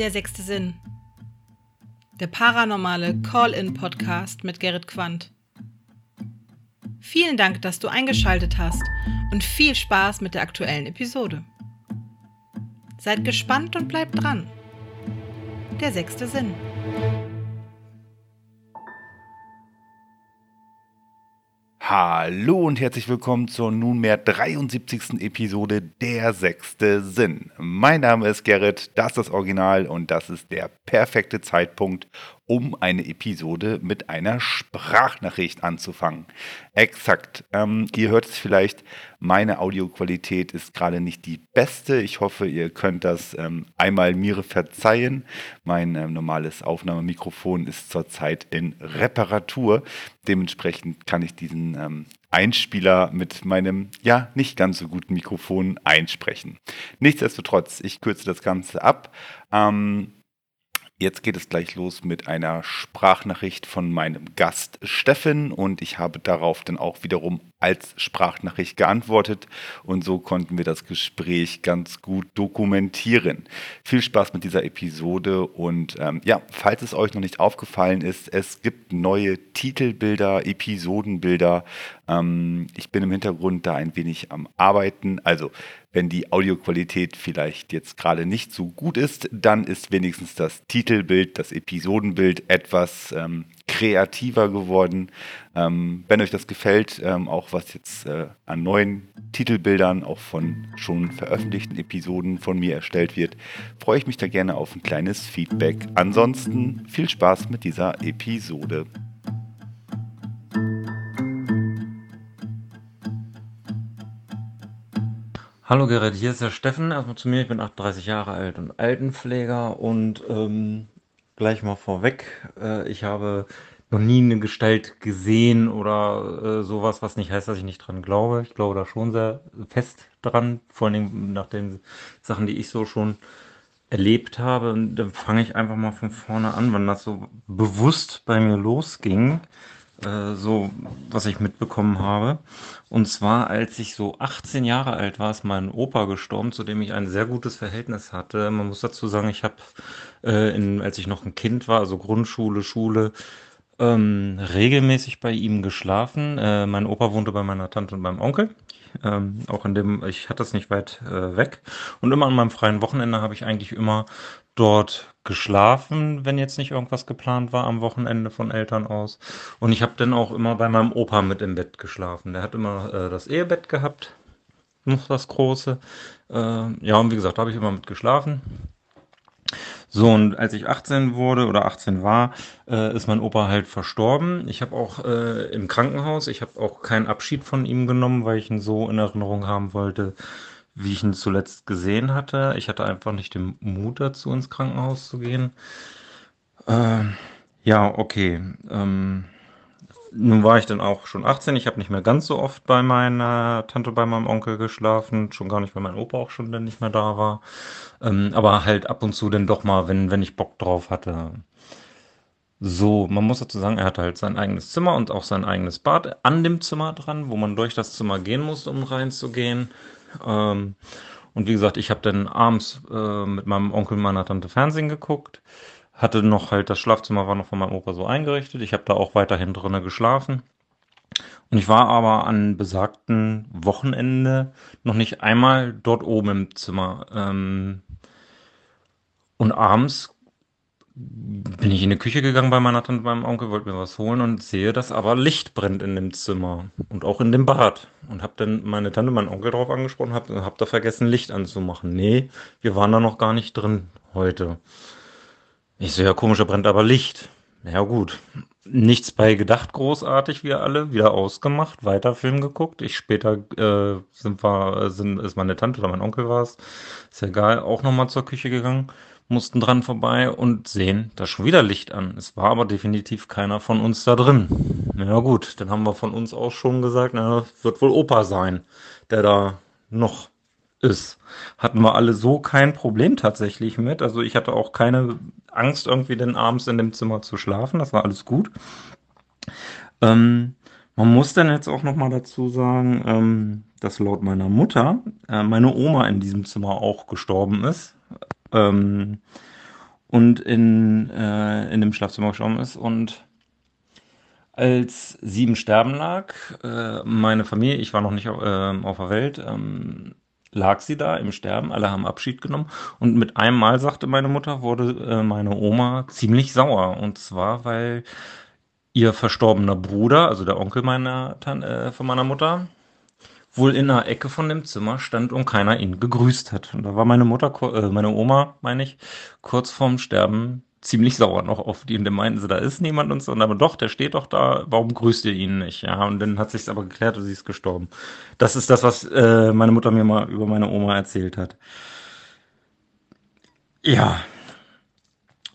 Der sechste Sinn. Der paranormale Call-in-Podcast mit Gerrit Quandt. Vielen Dank, dass du eingeschaltet hast und viel Spaß mit der aktuellen Episode. Seid gespannt und bleibt dran. Der sechste Sinn. Hallo und herzlich willkommen zur nunmehr 73. Episode Der sechste Sinn. Mein Name ist Gerrit, das ist das Original und das ist der perfekte Zeitpunkt, um eine Episode mit einer Sprachnachricht anzufangen. Exakt. Ähm, ihr hört es vielleicht, meine Audioqualität ist gerade nicht die beste. Ich hoffe, ihr könnt das ähm, einmal mir verzeihen. Mein ähm, normales Aufnahmemikrofon ist zurzeit in Reparatur. Dementsprechend kann ich diesen ähm, Einspieler mit meinem ja nicht ganz so guten Mikrofon einsprechen. Nichtsdestotrotz, ich kürze das Ganze ab. Ähm, Jetzt geht es gleich los mit einer Sprachnachricht von meinem Gast Steffen und ich habe darauf dann auch wiederum als Sprachnachricht geantwortet und so konnten wir das Gespräch ganz gut dokumentieren. Viel Spaß mit dieser Episode und ähm, ja, falls es euch noch nicht aufgefallen ist, es gibt neue Titelbilder, Episodenbilder. Ähm, ich bin im Hintergrund da ein wenig am Arbeiten. Also wenn die Audioqualität vielleicht jetzt gerade nicht so gut ist, dann ist wenigstens das Titelbild, das Episodenbild etwas ähm, kreativer geworden. Ähm, wenn euch das gefällt, ähm, auch was jetzt äh, an neuen Titelbildern, auch von schon veröffentlichten Episoden von mir erstellt wird, freue ich mich da gerne auf ein kleines Feedback. Ansonsten viel Spaß mit dieser Episode. Hallo Gerrit, hier ist der Steffen. Erstmal zu mir, ich bin 38 Jahre alt und Altenpfleger und ähm, gleich mal vorweg, äh, ich habe noch nie eine Gestalt gesehen oder äh, sowas, was nicht heißt, dass ich nicht dran glaube. Ich glaube da schon sehr fest dran, vor allem nach den Sachen, die ich so schon erlebt habe. Und dann fange ich einfach mal von vorne an, wann das so bewusst bei mir losging. Äh, so, was ich mitbekommen habe. Und zwar, als ich so 18 Jahre alt war, ist mein Opa gestorben, zu dem ich ein sehr gutes Verhältnis hatte. Man muss dazu sagen, ich habe, äh, als ich noch ein Kind war, also Grundschule, Schule, ähm, regelmäßig bei ihm geschlafen. Äh, mein Opa wohnte bei meiner Tante und meinem Onkel. Ähm, auch in dem, ich hatte das nicht weit äh, weg. Und immer an meinem freien Wochenende habe ich eigentlich immer dort geschlafen, wenn jetzt nicht irgendwas geplant war am Wochenende von Eltern aus. Und ich habe dann auch immer bei meinem Opa mit im Bett geschlafen. Der hat immer äh, das Ehebett gehabt, noch das große. Äh, ja, und wie gesagt, da habe ich immer mit geschlafen. So, und als ich 18 wurde oder 18 war, äh, ist mein Opa halt verstorben. Ich habe auch äh, im Krankenhaus, ich habe auch keinen Abschied von ihm genommen, weil ich ihn so in Erinnerung haben wollte, wie ich ihn zuletzt gesehen hatte. Ich hatte einfach nicht den Mut dazu, ins Krankenhaus zu gehen. Äh, ja, okay. Ähm, nun war ich dann auch schon 18. Ich habe nicht mehr ganz so oft bei meiner Tante, bei meinem Onkel geschlafen. Schon gar nicht, weil mein Opa auch schon dann nicht mehr da war. Ähm, aber halt ab und zu dann doch mal, wenn, wenn ich Bock drauf hatte. So, man muss dazu sagen, er hatte halt sein eigenes Zimmer und auch sein eigenes Bad an dem Zimmer dran, wo man durch das Zimmer gehen muss, um reinzugehen. Ähm, und wie gesagt, ich habe dann abends äh, mit meinem Onkel und meiner Tante Fernsehen geguckt. Hatte noch halt, das Schlafzimmer war noch von meinem Opa so eingerichtet. Ich habe da auch weiterhin drinnen geschlafen. Und ich war aber an besagten Wochenende noch nicht einmal dort oben im Zimmer. Ähm, und abends bin ich in die Küche gegangen bei meiner Tante, meinem Onkel, wollte mir was holen und sehe, dass aber Licht brennt in dem Zimmer und auch in dem Bad. Und habe dann meine Tante, meinen Onkel drauf angesprochen, habe hab da vergessen, Licht anzumachen. Nee, wir waren da noch gar nicht drin heute. Ich so, ja komisch, da brennt aber Licht. Ja gut, nichts bei gedacht großartig, wir alle, wieder ausgemacht, weiter Film geguckt. Ich später äh, sind wir, sind, ist meine Tante oder mein Onkel war es, ist ja egal, auch nochmal zur Küche gegangen mussten dran vorbei und sehen, da schon wieder Licht an. Es war aber definitiv keiner von uns da drin. Ja gut, dann haben wir von uns auch schon gesagt, na, wird wohl Opa sein, der da noch ist. Hatten wir alle so kein Problem tatsächlich mit. Also ich hatte auch keine Angst, irgendwie denn abends in dem Zimmer zu schlafen. Das war alles gut. Ähm, man muss dann jetzt auch noch mal dazu sagen, ähm, dass laut meiner Mutter äh, meine Oma in diesem Zimmer auch gestorben ist. Ähm, und in, äh, in dem Schlafzimmer gestorben ist. Und als sie im Sterben lag, äh, meine Familie, ich war noch nicht äh, auf der Welt, ähm, lag sie da im Sterben, alle haben Abschied genommen und mit einem Mal, sagte meine Mutter, wurde äh, meine Oma ziemlich sauer. Und zwar, weil ihr verstorbener Bruder, also der Onkel meiner Tan äh, von meiner Mutter, wohl in einer Ecke von dem Zimmer stand und keiner ihn gegrüßt hat. Und da war meine Mutter, äh, meine Oma, meine ich, kurz vorm Sterben ziemlich sauer noch auf die und dann meinten sie, da ist niemand und so. Und aber doch, der steht doch da, warum grüßt ihr ihn nicht? Ja, und dann hat sich's aber geklärt und sie ist gestorben. Das ist das, was äh, meine Mutter mir mal über meine Oma erzählt hat. Ja,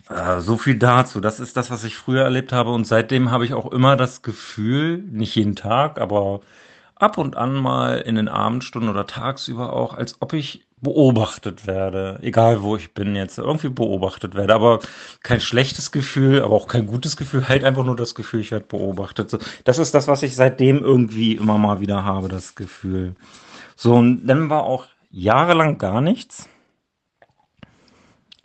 äh, so viel dazu. Das ist das, was ich früher erlebt habe und seitdem habe ich auch immer das Gefühl, nicht jeden Tag, aber ab und an mal in den Abendstunden oder tagsüber auch, als ob ich beobachtet werde, egal wo ich bin jetzt, irgendwie beobachtet werde, aber kein schlechtes Gefühl, aber auch kein gutes Gefühl, halt einfach nur das Gefühl, ich werde beobachtet. So, das ist das, was ich seitdem irgendwie immer mal wieder habe, das Gefühl. So, und dann war auch jahrelang gar nichts.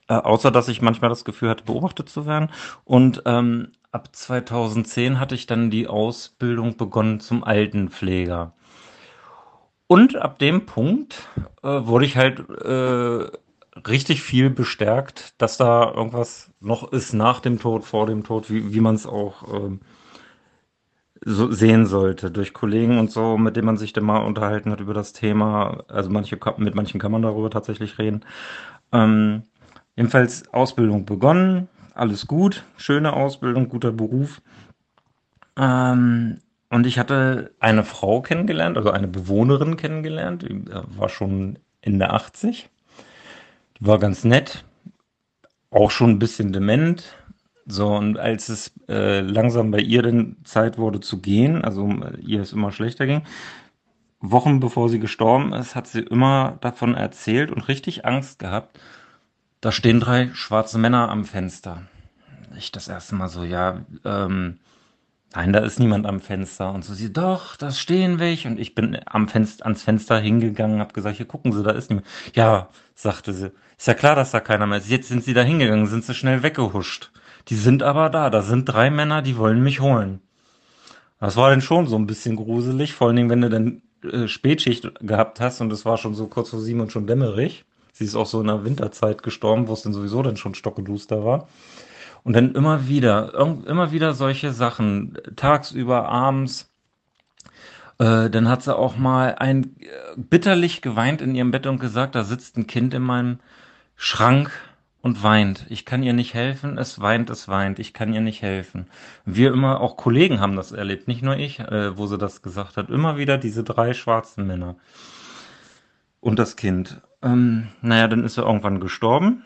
Äh, außer dass ich manchmal das Gefühl hatte, beobachtet zu werden. Und ähm, ab 2010 hatte ich dann die Ausbildung begonnen zum Altenpfleger. Und ab dem Punkt äh, wurde ich halt äh, richtig viel bestärkt, dass da irgendwas noch ist nach dem Tod, vor dem Tod, wie, wie man es auch äh, so sehen sollte. Durch Kollegen und so, mit denen man sich dann mal unterhalten hat über das Thema. Also manche mit manchen kann man darüber tatsächlich reden. Ähm, jedenfalls Ausbildung begonnen, alles gut, schöne Ausbildung, guter Beruf. Ähm, und ich hatte eine Frau kennengelernt, also eine Bewohnerin kennengelernt, die äh, war schon in der 80. Die war ganz nett, auch schon ein bisschen dement. So, und als es äh, langsam bei ihr dann Zeit wurde zu gehen, also äh, ihr es immer schlechter ging, Wochen bevor sie gestorben ist, hat sie immer davon erzählt und richtig Angst gehabt. Da stehen drei schwarze Männer am Fenster. Ich das erste Mal so, ja, ähm, Nein, da ist niemand am Fenster. Und so sie, doch, da stehen welche. Und ich bin am Fenster, ans Fenster hingegangen, habe gesagt, hier gucken Sie, da ist niemand. Ja, sagte sie, ist ja klar, dass da keiner mehr ist. Jetzt sind sie da hingegangen, sind sie schnell weggehuscht. Die sind aber da, da sind drei Männer, die wollen mich holen. Das war dann schon so ein bisschen gruselig, vor allen Dingen, wenn du dann äh, Spätschicht gehabt hast und es war schon so kurz vor sieben und schon dämmerig. Sie ist auch so in der Winterzeit gestorben, wo es dann sowieso dann schon stockeduster war. Und dann immer wieder, immer wieder solche Sachen, tagsüber, abends. Äh, dann hat sie auch mal ein äh, bitterlich geweint in ihrem Bett und gesagt, da sitzt ein Kind in meinem Schrank und weint. Ich kann ihr nicht helfen, es weint, es weint, ich kann ihr nicht helfen. Wir immer, auch Kollegen haben das erlebt, nicht nur ich, äh, wo sie das gesagt hat. Immer wieder diese drei schwarzen Männer. Und das Kind. Ähm, naja, dann ist er irgendwann gestorben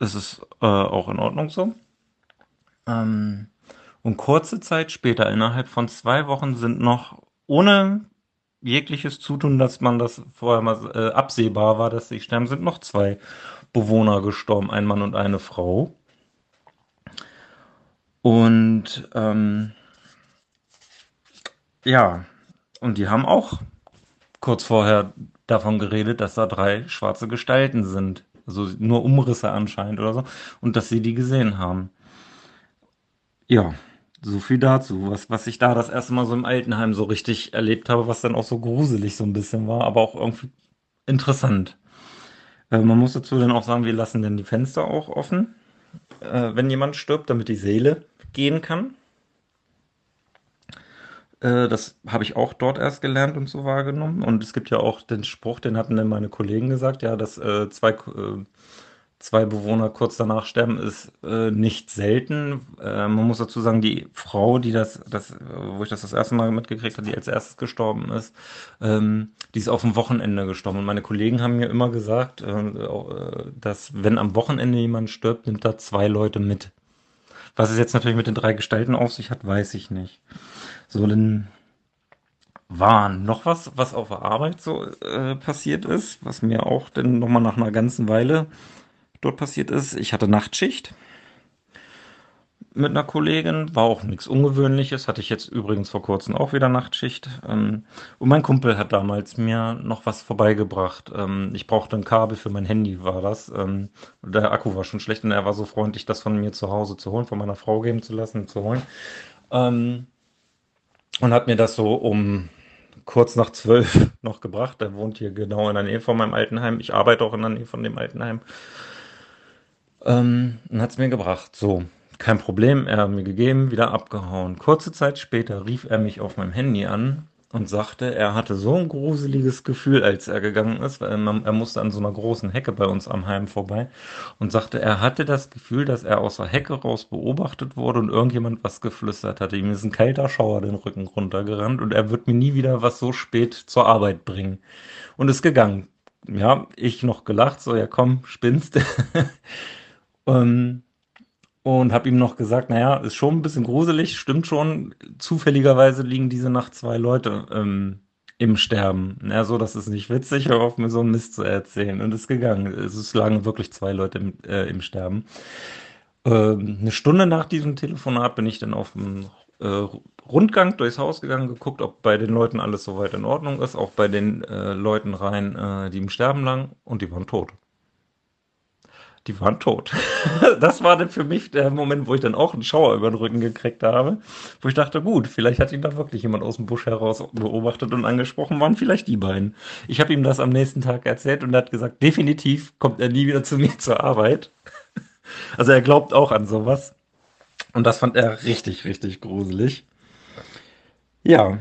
ist es äh, auch in Ordnung so. Ähm, und kurze Zeit später, innerhalb von zwei Wochen, sind noch ohne jegliches Zutun, dass man das vorher mal äh, absehbar war, dass sie sterben, sind noch zwei Bewohner gestorben, ein Mann und eine Frau. Und ähm, ja, und die haben auch kurz vorher davon geredet, dass da drei schwarze Gestalten sind also nur Umrisse anscheinend oder so, und dass sie die gesehen haben. Ja, so viel dazu, was, was ich da das erste Mal so im Altenheim so richtig erlebt habe, was dann auch so gruselig so ein bisschen war, aber auch irgendwie interessant. Äh, man muss dazu dann auch sagen, wir lassen dann die Fenster auch offen, äh, wenn jemand stirbt, damit die Seele gehen kann. Äh, das habe ich auch dort erst gelernt und so wahrgenommen. Und es gibt ja auch den Spruch, den hatten dann meine Kollegen gesagt, ja, dass äh, zwei, äh, zwei Bewohner kurz danach sterben, ist äh, nicht selten. Äh, man muss dazu sagen, die Frau, die das, das, wo ich das das erste Mal mitgekriegt habe, die als erstes gestorben ist, ähm, die ist auf dem Wochenende gestorben. Und meine Kollegen haben mir immer gesagt, dass wenn am Wochenende jemand stirbt, nimmt da zwei Leute mit. Was es jetzt natürlich mit den drei Gestalten auf sich hat, weiß ich nicht. So, dann war noch was, was auf der Arbeit so äh, passiert ist, was mir auch dann nochmal nach einer ganzen Weile dort passiert ist. Ich hatte Nachtschicht. mit einer Kollegin, war auch nichts Ungewöhnliches, hatte ich jetzt übrigens vor kurzem auch wieder Nachtschicht. Ähm, und mein Kumpel hat damals mir noch was vorbeigebracht. Ähm, ich brauchte ein Kabel für mein Handy, war das. Ähm, der Akku war schon schlecht und er war so freundlich, das von mir zu Hause zu holen, von meiner Frau geben zu lassen, zu holen. Und hat mir das so um kurz nach zwölf noch gebracht. Er wohnt hier genau in der Nähe von meinem Altenheim. Ich arbeite auch in der Nähe von dem Altenheim. Ähm, und hat es mir gebracht. So, kein Problem. Er hat mir gegeben, wieder abgehauen. Kurze Zeit später rief er mich auf meinem Handy an und sagte, er hatte so ein gruseliges Gefühl, als er gegangen ist, weil er musste an so einer großen Hecke bei uns am Heim vorbei und sagte, er hatte das Gefühl, dass er aus der Hecke raus beobachtet wurde und irgendjemand was geflüstert hatte. Ihm ist ein kalter Schauer den Rücken runtergerannt und er wird mir nie wieder was so spät zur Arbeit bringen. Und ist gegangen. Ja, ich noch gelacht, so, ja komm, spinnst. ähm, und habe ihm noch gesagt, naja, ist schon ein bisschen gruselig, stimmt schon. Zufälligerweise liegen diese Nacht zwei Leute ähm, im Sterben. Ja, so, das ist nicht witzig, hör auf mir so einen Mist zu erzählen. Und ist gegangen. Es lagen wirklich zwei Leute im, äh, im Sterben. Ähm, eine Stunde nach diesem Telefonat bin ich dann auf dem äh, Rundgang durchs Haus gegangen, geguckt, ob bei den Leuten alles soweit in Ordnung ist, auch bei den äh, Leuten rein, äh, die im Sterben lagen, und die waren tot die waren tot. Das war dann für mich der Moment, wo ich dann auch einen Schauer über den Rücken gekriegt habe, wo ich dachte, gut, vielleicht hat ihn da wirklich jemand aus dem Busch heraus beobachtet und angesprochen, waren vielleicht die beiden. Ich habe ihm das am nächsten Tag erzählt und er hat gesagt, definitiv kommt er nie wieder zu mir zur Arbeit. Also er glaubt auch an sowas. Und das fand er richtig, richtig gruselig. Ja,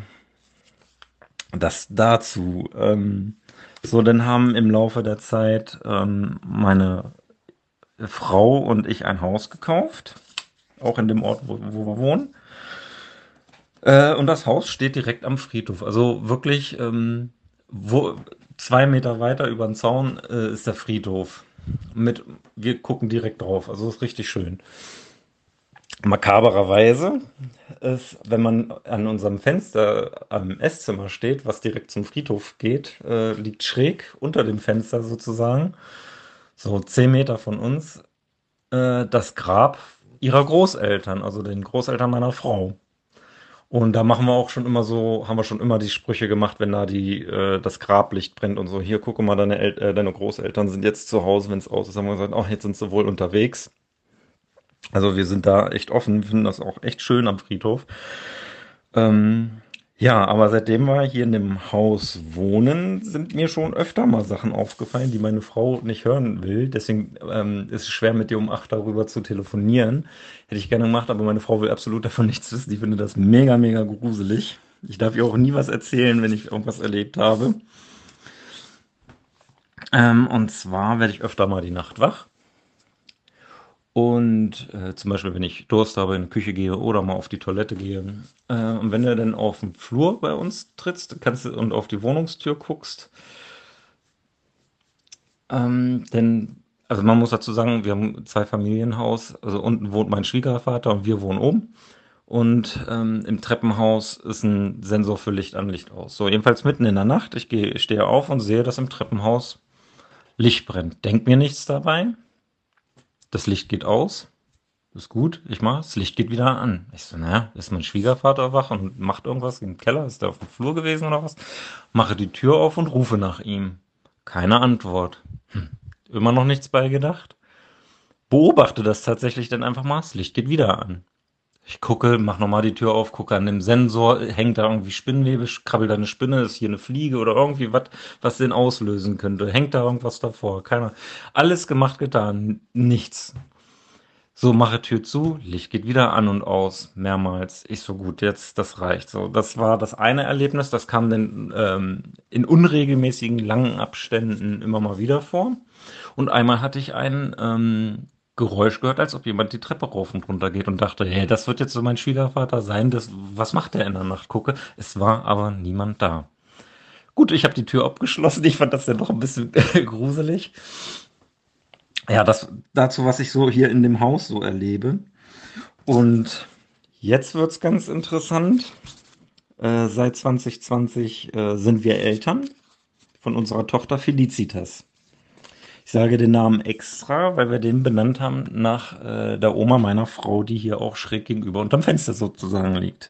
das dazu. Ähm, so, dann haben im Laufe der Zeit ähm, meine Frau und ich ein Haus gekauft, auch in dem Ort, wo, wo wir wohnen. Äh, und das Haus steht direkt am Friedhof. Also wirklich, ähm, wo, zwei Meter weiter über den Zaun äh, ist der Friedhof. Mit, wir gucken direkt drauf. Also ist richtig schön. Makabererweise ist, wenn man an unserem Fenster am Esszimmer steht, was direkt zum Friedhof geht, äh, liegt schräg unter dem Fenster sozusagen so zehn Meter von uns, äh, das Grab ihrer Großeltern, also den Großeltern meiner Frau. Und da machen wir auch schon immer so, haben wir schon immer die Sprüche gemacht, wenn da die, äh, das Grablicht brennt und so, hier, gucke mal, deine, El äh, deine Großeltern sind jetzt zu Hause, wenn es aus ist, haben wir gesagt, ach, jetzt sind sie wohl unterwegs. Also wir sind da echt offen, finden das auch echt schön am Friedhof. Ähm, ja, aber seitdem wir hier in dem Haus wohnen, sind mir schon öfter mal Sachen aufgefallen, die meine Frau nicht hören will. Deswegen ähm, ist es schwer, mit ihr um acht darüber zu telefonieren. Hätte ich gerne gemacht, aber meine Frau will absolut davon nichts wissen. Die findet das mega, mega gruselig. Ich darf ihr auch nie was erzählen, wenn ich irgendwas erlebt habe. Ähm, und zwar werde ich öfter mal die Nacht wach. Und äh, zum Beispiel, wenn ich Durst habe, in die Küche gehe oder mal auf die Toilette gehe. Äh, und wenn du dann auf den Flur bei uns trittst kannst du, und auf die Wohnungstür guckst, ähm, denn, also man muss dazu sagen, wir haben zwei Familienhaus. Also unten wohnt mein Schwiegervater und wir wohnen oben. Und ähm, im Treppenhaus ist ein Sensor für Licht an, Licht aus. So, jedenfalls mitten in der Nacht, ich, gehe, stehe auf und sehe, dass im Treppenhaus Licht brennt. Denk mir nichts dabei das Licht geht aus. Ist gut, ich mach, das Licht geht wieder an. Ich so, naja, ist mein Schwiegervater wach und macht irgendwas im Keller? Ist der auf dem Flur gewesen oder was? Mache die Tür auf und rufe nach ihm. Keine Antwort. Hm. Immer noch nichts beigedacht. Beobachte das tatsächlich dann einfach mal. Das Licht geht wieder an. Ich gucke, mach nochmal die Tür auf, gucke an dem Sensor, hängt da irgendwie Spinnwebe, krabbelt da eine Spinne, ist hier eine Fliege oder irgendwie was, was den auslösen könnte. Hängt da irgendwas davor? Keiner. Alles gemacht, getan. Nichts. So, mache Tür zu, Licht geht wieder an und aus, mehrmals. Ich so gut, jetzt, das reicht. So, das war das eine Erlebnis, das kam dann ähm, in unregelmäßigen langen Abständen immer mal wieder vor. Und einmal hatte ich einen ähm, Geräusch gehört, als ob jemand die Treppe rauf und runter geht und dachte, hey, das wird jetzt so mein Schwiegervater sein, das, was macht der in der Nacht? Gucke, es war aber niemand da. Gut, ich habe die Tür abgeschlossen, ich fand das ja doch ein bisschen gruselig. Ja, das dazu, was ich so hier in dem Haus so erlebe. Und jetzt wird's ganz interessant. Äh, seit 2020 äh, sind wir Eltern von unserer Tochter Felicitas. Ich sage den Namen extra, weil wir den benannt haben nach äh, der Oma meiner Frau, die hier auch schräg gegenüber unterm Fenster sozusagen liegt.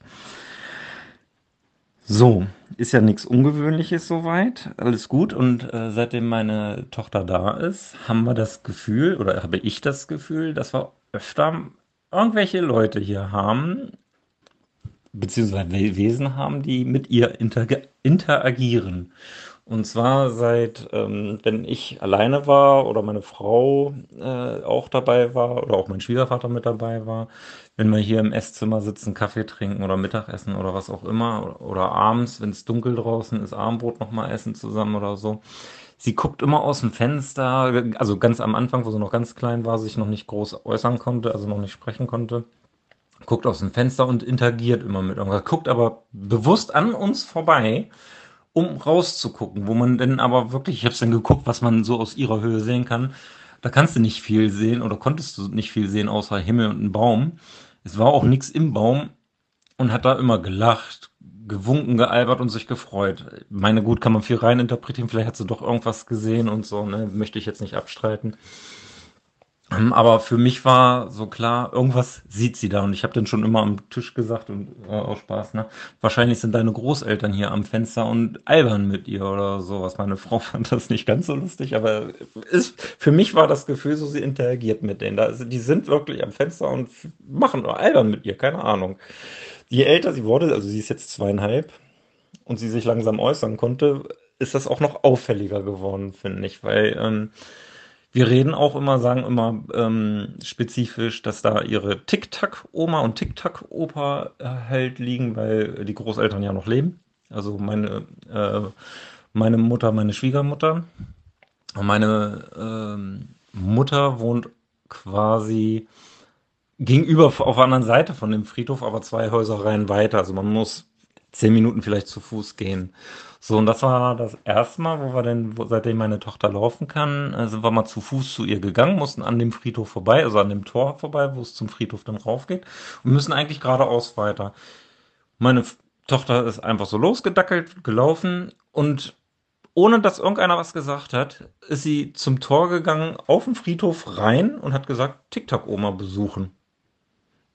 So, ist ja nichts Ungewöhnliches soweit, alles gut. Und äh, seitdem meine Tochter da ist, haben wir das Gefühl, oder habe ich das Gefühl, dass wir öfter irgendwelche Leute hier haben, beziehungsweise Wesen haben, die mit ihr interagieren. Und zwar seit, ähm, wenn ich alleine war oder meine Frau äh, auch dabei war oder auch mein Schwiegervater mit dabei war, wenn wir hier im Esszimmer sitzen, Kaffee trinken oder Mittagessen oder was auch immer oder, oder abends, wenn es dunkel draußen ist, Abendbrot nochmal essen zusammen oder so. Sie guckt immer aus dem Fenster, also ganz am Anfang, wo sie noch ganz klein war, sich noch nicht groß äußern konnte, also noch nicht sprechen konnte guckt aus dem Fenster und interagiert immer mit irgendwas, guckt aber bewusst an uns vorbei um rauszugucken, wo man denn aber wirklich, ich habe es dann geguckt, was man so aus ihrer Höhe sehen kann. Da kannst du nicht viel sehen oder konntest du nicht viel sehen außer Himmel und ein Baum. Es war auch nichts im Baum und hat da immer gelacht, gewunken, gealbert und sich gefreut. Meine gut, kann man viel reininterpretieren, vielleicht hat sie doch irgendwas gesehen und so, ne? möchte ich jetzt nicht abstreiten. Ähm, aber für mich war so klar, irgendwas sieht sie da. Und ich habe dann schon immer am Tisch gesagt und äh, aus Spaß, ne? Wahrscheinlich sind deine Großeltern hier am Fenster und albern mit ihr oder sowas. Meine Frau fand das nicht ganz so lustig, aber ist, für mich war das Gefühl so, sie interagiert mit denen. Da, die sind wirklich am Fenster und machen oder albern mit ihr, keine Ahnung. Je älter sie wurde, also sie ist jetzt zweieinhalb und sie sich langsam äußern konnte, ist das auch noch auffälliger geworden, finde ich, weil ähm, wir reden auch immer, sagen immer ähm, spezifisch, dass da ihre Tic-Tac-Oma und Tic-Tac-Opa äh, halt liegen, weil die Großeltern ja noch leben. Also meine, äh, meine Mutter, meine Schwiegermutter. Meine ähm, Mutter wohnt quasi gegenüber auf der anderen Seite von dem Friedhof, aber zwei Häuserreihen weiter. Also man muss zehn Minuten vielleicht zu Fuß gehen. So, und das war das erste Mal, wo wir denn, wo, seitdem meine Tochter laufen kann, äh, sind wir mal zu Fuß zu ihr gegangen, mussten an dem Friedhof vorbei, also an dem Tor vorbei, wo es zum Friedhof dann raufgeht und müssen eigentlich geradeaus weiter. Meine Tochter ist einfach so losgedackelt, gelaufen und ohne dass irgendeiner was gesagt hat, ist sie zum Tor gegangen, auf den Friedhof rein und hat gesagt, TikTok-Oma besuchen.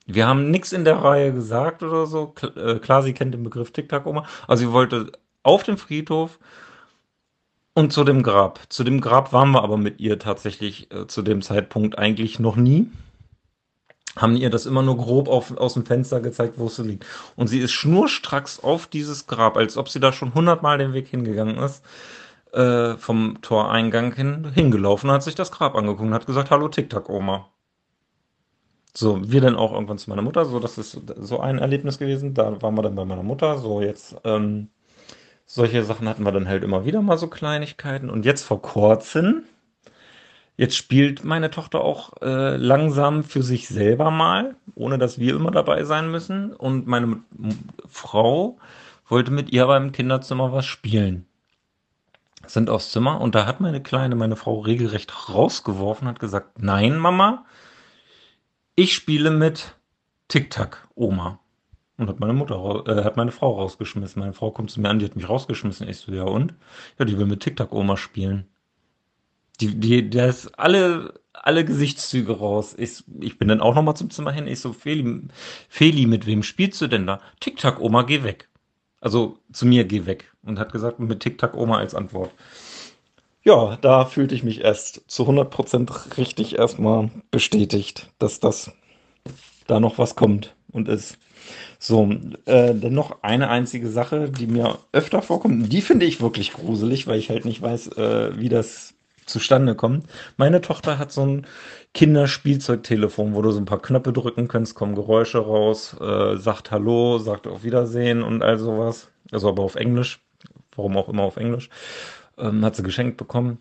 Wir haben nichts in der Reihe gesagt oder so. Äh, klar, sie kennt den Begriff TikTok-Oma. Also sie wollte auf dem Friedhof und zu dem Grab. Zu dem Grab waren wir aber mit ihr tatsächlich äh, zu dem Zeitpunkt eigentlich noch nie. Haben ihr das immer nur grob auf, aus dem Fenster gezeigt, wo es liegt. Und sie ist schnurstracks auf dieses Grab, als ob sie da schon hundertmal den Weg hingegangen ist, äh, vom Toreingang hin, hingelaufen, hat sich das Grab angeguckt und hat gesagt, hallo TikTok-Oma. So, wir dann auch irgendwann zu meiner Mutter, so, das ist so ein Erlebnis gewesen. Da waren wir dann bei meiner Mutter, so jetzt, ähm, solche Sachen hatten wir dann halt immer wieder mal so Kleinigkeiten. Und jetzt vor kurzem, jetzt spielt meine Tochter auch äh, langsam für sich selber mal, ohne dass wir immer dabei sein müssen. Und meine Frau wollte mit ihr aber im Kinderzimmer was spielen. Sind aufs Zimmer und da hat meine Kleine, meine Frau regelrecht rausgeworfen, hat gesagt, nein, Mama, ich spiele mit Tic-Tac, Oma. Und hat meine Mutter, äh, hat meine Frau rausgeschmissen. Meine Frau kommt zu mir an, die hat mich rausgeschmissen. Ich so, ja und? Ja, die will mit TikTok-Oma spielen. Die, die, ist alle, alle Gesichtszüge raus. Ich, ich bin dann auch nochmal zum Zimmer hin. Ich so, Feli, Feli, mit wem spielst du denn da? TikTok-Oma, geh weg. Also zu mir, geh weg. Und hat gesagt, mit TikTok-Oma als Antwort. Ja, da fühlte ich mich erst zu 100% richtig erstmal bestätigt, dass das da noch was kommt und ist. So, äh, dann noch eine einzige Sache, die mir öfter vorkommt. Die finde ich wirklich gruselig, weil ich halt nicht weiß, äh, wie das zustande kommt. Meine Tochter hat so ein Kinderspielzeugtelefon, wo du so ein paar Knöpfe drücken kannst, kommen Geräusche raus, äh, sagt Hallo, sagt auf Wiedersehen und all sowas. Also aber auf Englisch. Warum auch immer auf Englisch. Ähm, hat sie geschenkt bekommen.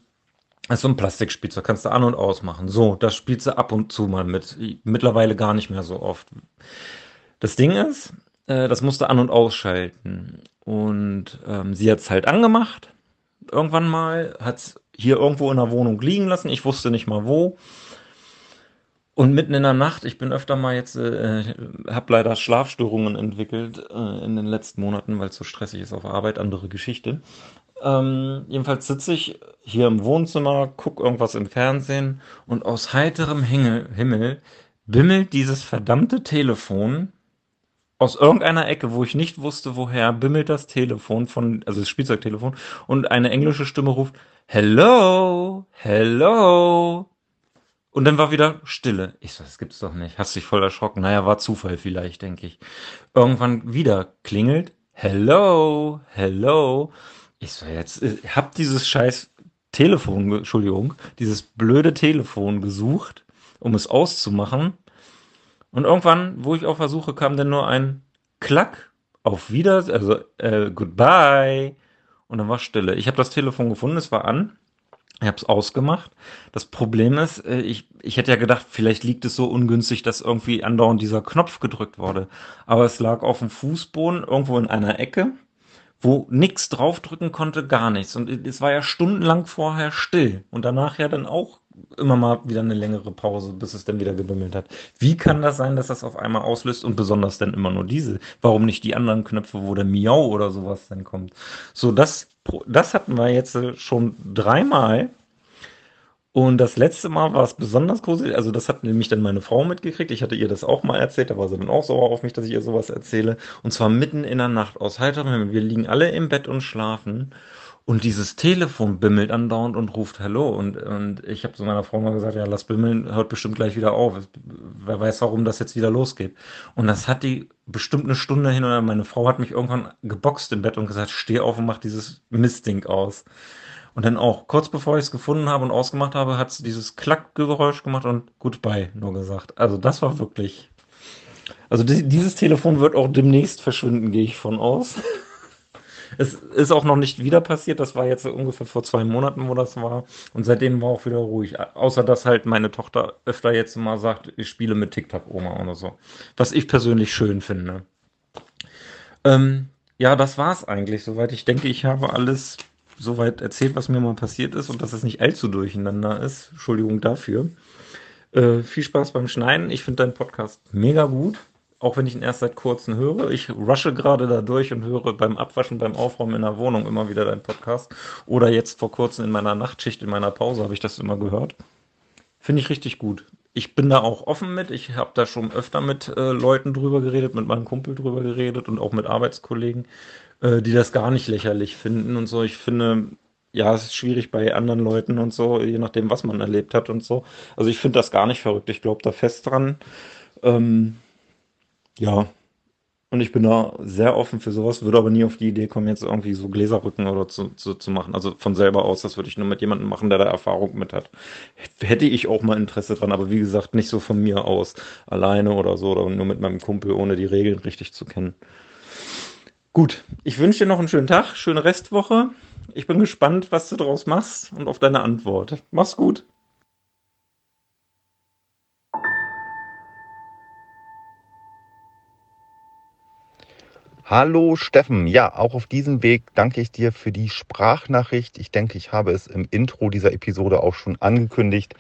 Das ist so ein Plastikspielzeug, kannst du an- und ausmachen. So, das spielt sie ab und zu mal mit. Mittlerweile gar nicht mehr so oft. Das Ding ist, äh, das musste an- und ausschalten. Und ähm, sie hat es halt angemacht. Irgendwann mal hat es hier irgendwo in der Wohnung liegen lassen. Ich wusste nicht mal wo. Und mitten in der Nacht, ich bin öfter mal jetzt, äh, habe leider Schlafstörungen entwickelt äh, in den letzten Monaten, weil es so stressig ist auf Arbeit, andere Geschichte. Ähm, jedenfalls sitze ich hier im Wohnzimmer, gucke irgendwas im Fernsehen und aus heiterem Himmel, Himmel bimmelt dieses verdammte Telefon aus irgendeiner Ecke, wo ich nicht wusste, woher, bimmelt das Telefon von, also das Spielzeugtelefon und eine englische Stimme ruft, Hello, hello. Und dann war wieder Stille. Ich so, das gibt's doch nicht. Hast dich voll erschrocken. Naja, war Zufall vielleicht, denke ich. Irgendwann wieder klingelt. Hello, hello. Ich so, jetzt ich hab dieses scheiß Telefon, Entschuldigung, dieses blöde Telefon gesucht, um es auszumachen. Und irgendwann, wo ich auf Versuche kam, dann nur ein Klack auf Wieder, also äh, Goodbye. Und dann war Stille. Ich habe das Telefon gefunden, es war an. Ich habe es ausgemacht. Das Problem ist, äh, ich, ich hätte ja gedacht, vielleicht liegt es so ungünstig, dass irgendwie andauernd dieser Knopf gedrückt wurde. Aber es lag auf dem Fußboden, irgendwo in einer Ecke, wo nichts draufdrücken konnte, gar nichts. Und es war ja stundenlang vorher still. Und danach ja dann auch immer mal wieder eine längere Pause, bis es dann wieder gebimmelt hat. Wie kann das sein, dass das auf einmal auslöst und besonders dann immer nur diese? Warum nicht die anderen Knöpfe, wo der Miau oder sowas dann kommt? So, das das hatten wir jetzt schon dreimal. Und das letzte Mal war es besonders gruselig. Also, das hat nämlich dann meine Frau mitgekriegt. Ich hatte ihr das auch mal erzählt. Da war sie dann auch sauer auf mich, dass ich ihr sowas erzähle. Und zwar mitten in der Nacht aus heiterem Himmel. Wir liegen alle im Bett und schlafen. Und dieses Telefon bimmelt andauernd und ruft Hallo. Und, und ich habe zu meiner Frau mal gesagt, ja, lass bimmeln, hört bestimmt gleich wieder auf. Wer weiß, warum das jetzt wieder losgeht. Und das hat die bestimmt eine Stunde hin oder meine Frau hat mich irgendwann geboxt im Bett und gesagt, steh auf und mach dieses Mistding aus. Und dann auch, kurz bevor ich es gefunden habe und ausgemacht habe, hat es dieses Klackgeräusch gemacht und Goodbye nur gesagt. Also das war wirklich. Also dieses Telefon wird auch demnächst verschwinden, gehe ich von aus. Es ist auch noch nicht wieder passiert. Das war jetzt ungefähr vor zwei Monaten, wo das war. Und seitdem war auch wieder ruhig. Außer dass halt meine Tochter öfter jetzt mal sagt, ich spiele mit TikTok-Oma oder so. Was ich persönlich schön finde. Ähm, ja, das war's eigentlich. Soweit ich denke, ich habe alles soweit erzählt, was mir mal passiert ist und dass es nicht allzu durcheinander ist. Entschuldigung dafür. Äh, viel Spaß beim Schneiden. Ich finde deinen Podcast mega gut auch wenn ich ihn erst seit kurzem höre. Ich rushe gerade da durch und höre beim Abwaschen, beim Aufräumen in der Wohnung immer wieder deinen Podcast. Oder jetzt vor kurzem in meiner Nachtschicht, in meiner Pause habe ich das immer gehört. Finde ich richtig gut. Ich bin da auch offen mit. Ich habe da schon öfter mit äh, Leuten drüber geredet, mit meinem Kumpel drüber geredet und auch mit Arbeitskollegen, äh, die das gar nicht lächerlich finden und so. Ich finde, ja, es ist schwierig bei anderen Leuten und so, je nachdem, was man erlebt hat und so. Also ich finde das gar nicht verrückt. Ich glaube da fest dran. Ähm, ja, und ich bin da sehr offen für sowas, würde aber nie auf die Idee kommen, jetzt irgendwie so Gläserrücken oder zu, zu, zu machen. Also von selber aus, das würde ich nur mit jemandem machen, der da Erfahrung mit hat. Hätte ich auch mal Interesse dran, aber wie gesagt, nicht so von mir aus, alleine oder so, oder nur mit meinem Kumpel, ohne die Regeln richtig zu kennen. Gut, ich wünsche dir noch einen schönen Tag, schöne Restwoche. Ich bin gespannt, was du daraus machst und auf deine Antwort. Mach's gut. Hallo Steffen, ja, auch auf diesem Weg danke ich dir für die Sprachnachricht. Ich denke, ich habe es im Intro dieser Episode auch schon angekündigt,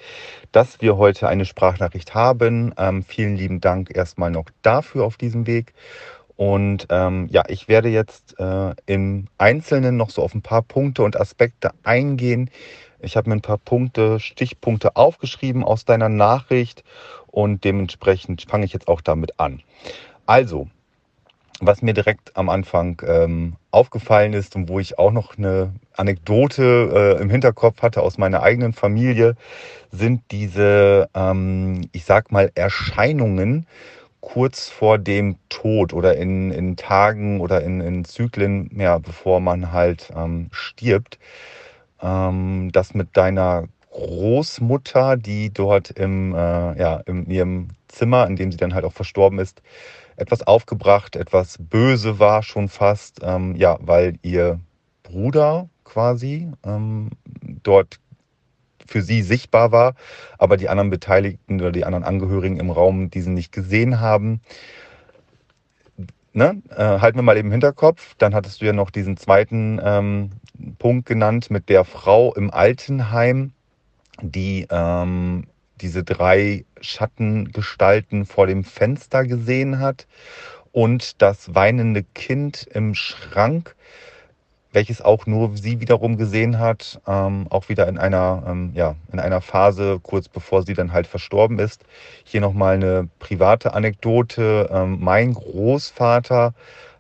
dass wir heute eine Sprachnachricht haben. Ähm, vielen lieben Dank erstmal noch dafür auf diesem Weg. Und ähm, ja, ich werde jetzt äh, im Einzelnen noch so auf ein paar Punkte und Aspekte eingehen. Ich habe mir ein paar Punkte, Stichpunkte aufgeschrieben aus deiner Nachricht und dementsprechend fange ich jetzt auch damit an. Also, was mir direkt am Anfang ähm, aufgefallen ist und wo ich auch noch eine Anekdote äh, im Hinterkopf hatte aus meiner eigenen Familie, sind diese, ähm, ich sag mal, Erscheinungen kurz vor dem Tod oder in, in Tagen oder in, in Zyklen, ja, bevor man halt ähm, stirbt. Ähm, das mit deiner Großmutter, die dort im, äh, ja, in ihrem Zimmer, in dem sie dann halt auch verstorben ist, etwas aufgebracht, etwas böse war schon fast, ähm, ja, weil ihr Bruder quasi ähm, dort für sie sichtbar war, aber die anderen Beteiligten oder die anderen Angehörigen im Raum diesen nicht gesehen haben. Ne? Äh, halten wir mal eben im Hinterkopf. Dann hattest du ja noch diesen zweiten ähm, Punkt genannt mit der Frau im Altenheim, die ähm, diese drei Schattengestalten vor dem Fenster gesehen hat und das weinende Kind im Schrank. Welches auch nur sie wiederum gesehen hat, ähm, auch wieder in einer, ähm, ja, in einer Phase, kurz bevor sie dann halt verstorben ist. Hier nochmal eine private Anekdote. Ähm, mein Großvater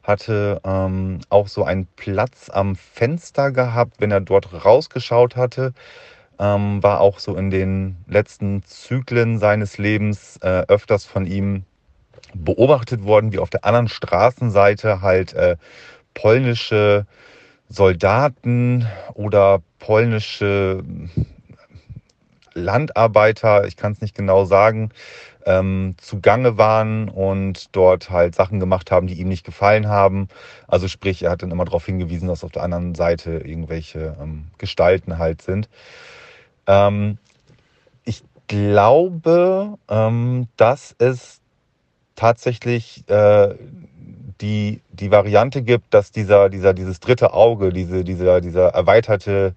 hatte ähm, auch so einen Platz am Fenster gehabt, wenn er dort rausgeschaut hatte. Ähm, war auch so in den letzten Zyklen seines Lebens äh, öfters von ihm beobachtet worden, wie auf der anderen Straßenseite halt äh, polnische Soldaten oder polnische Landarbeiter, ich kann es nicht genau sagen, ähm, zugange waren und dort halt Sachen gemacht haben, die ihm nicht gefallen haben. Also sprich, er hat dann immer darauf hingewiesen, dass auf der anderen Seite irgendwelche ähm, Gestalten halt sind. Ähm, ich glaube, ähm, dass es tatsächlich äh, die, die Variante gibt, dass dieser, dieser, dieses dritte Auge, diese, dieser, dieser erweiterte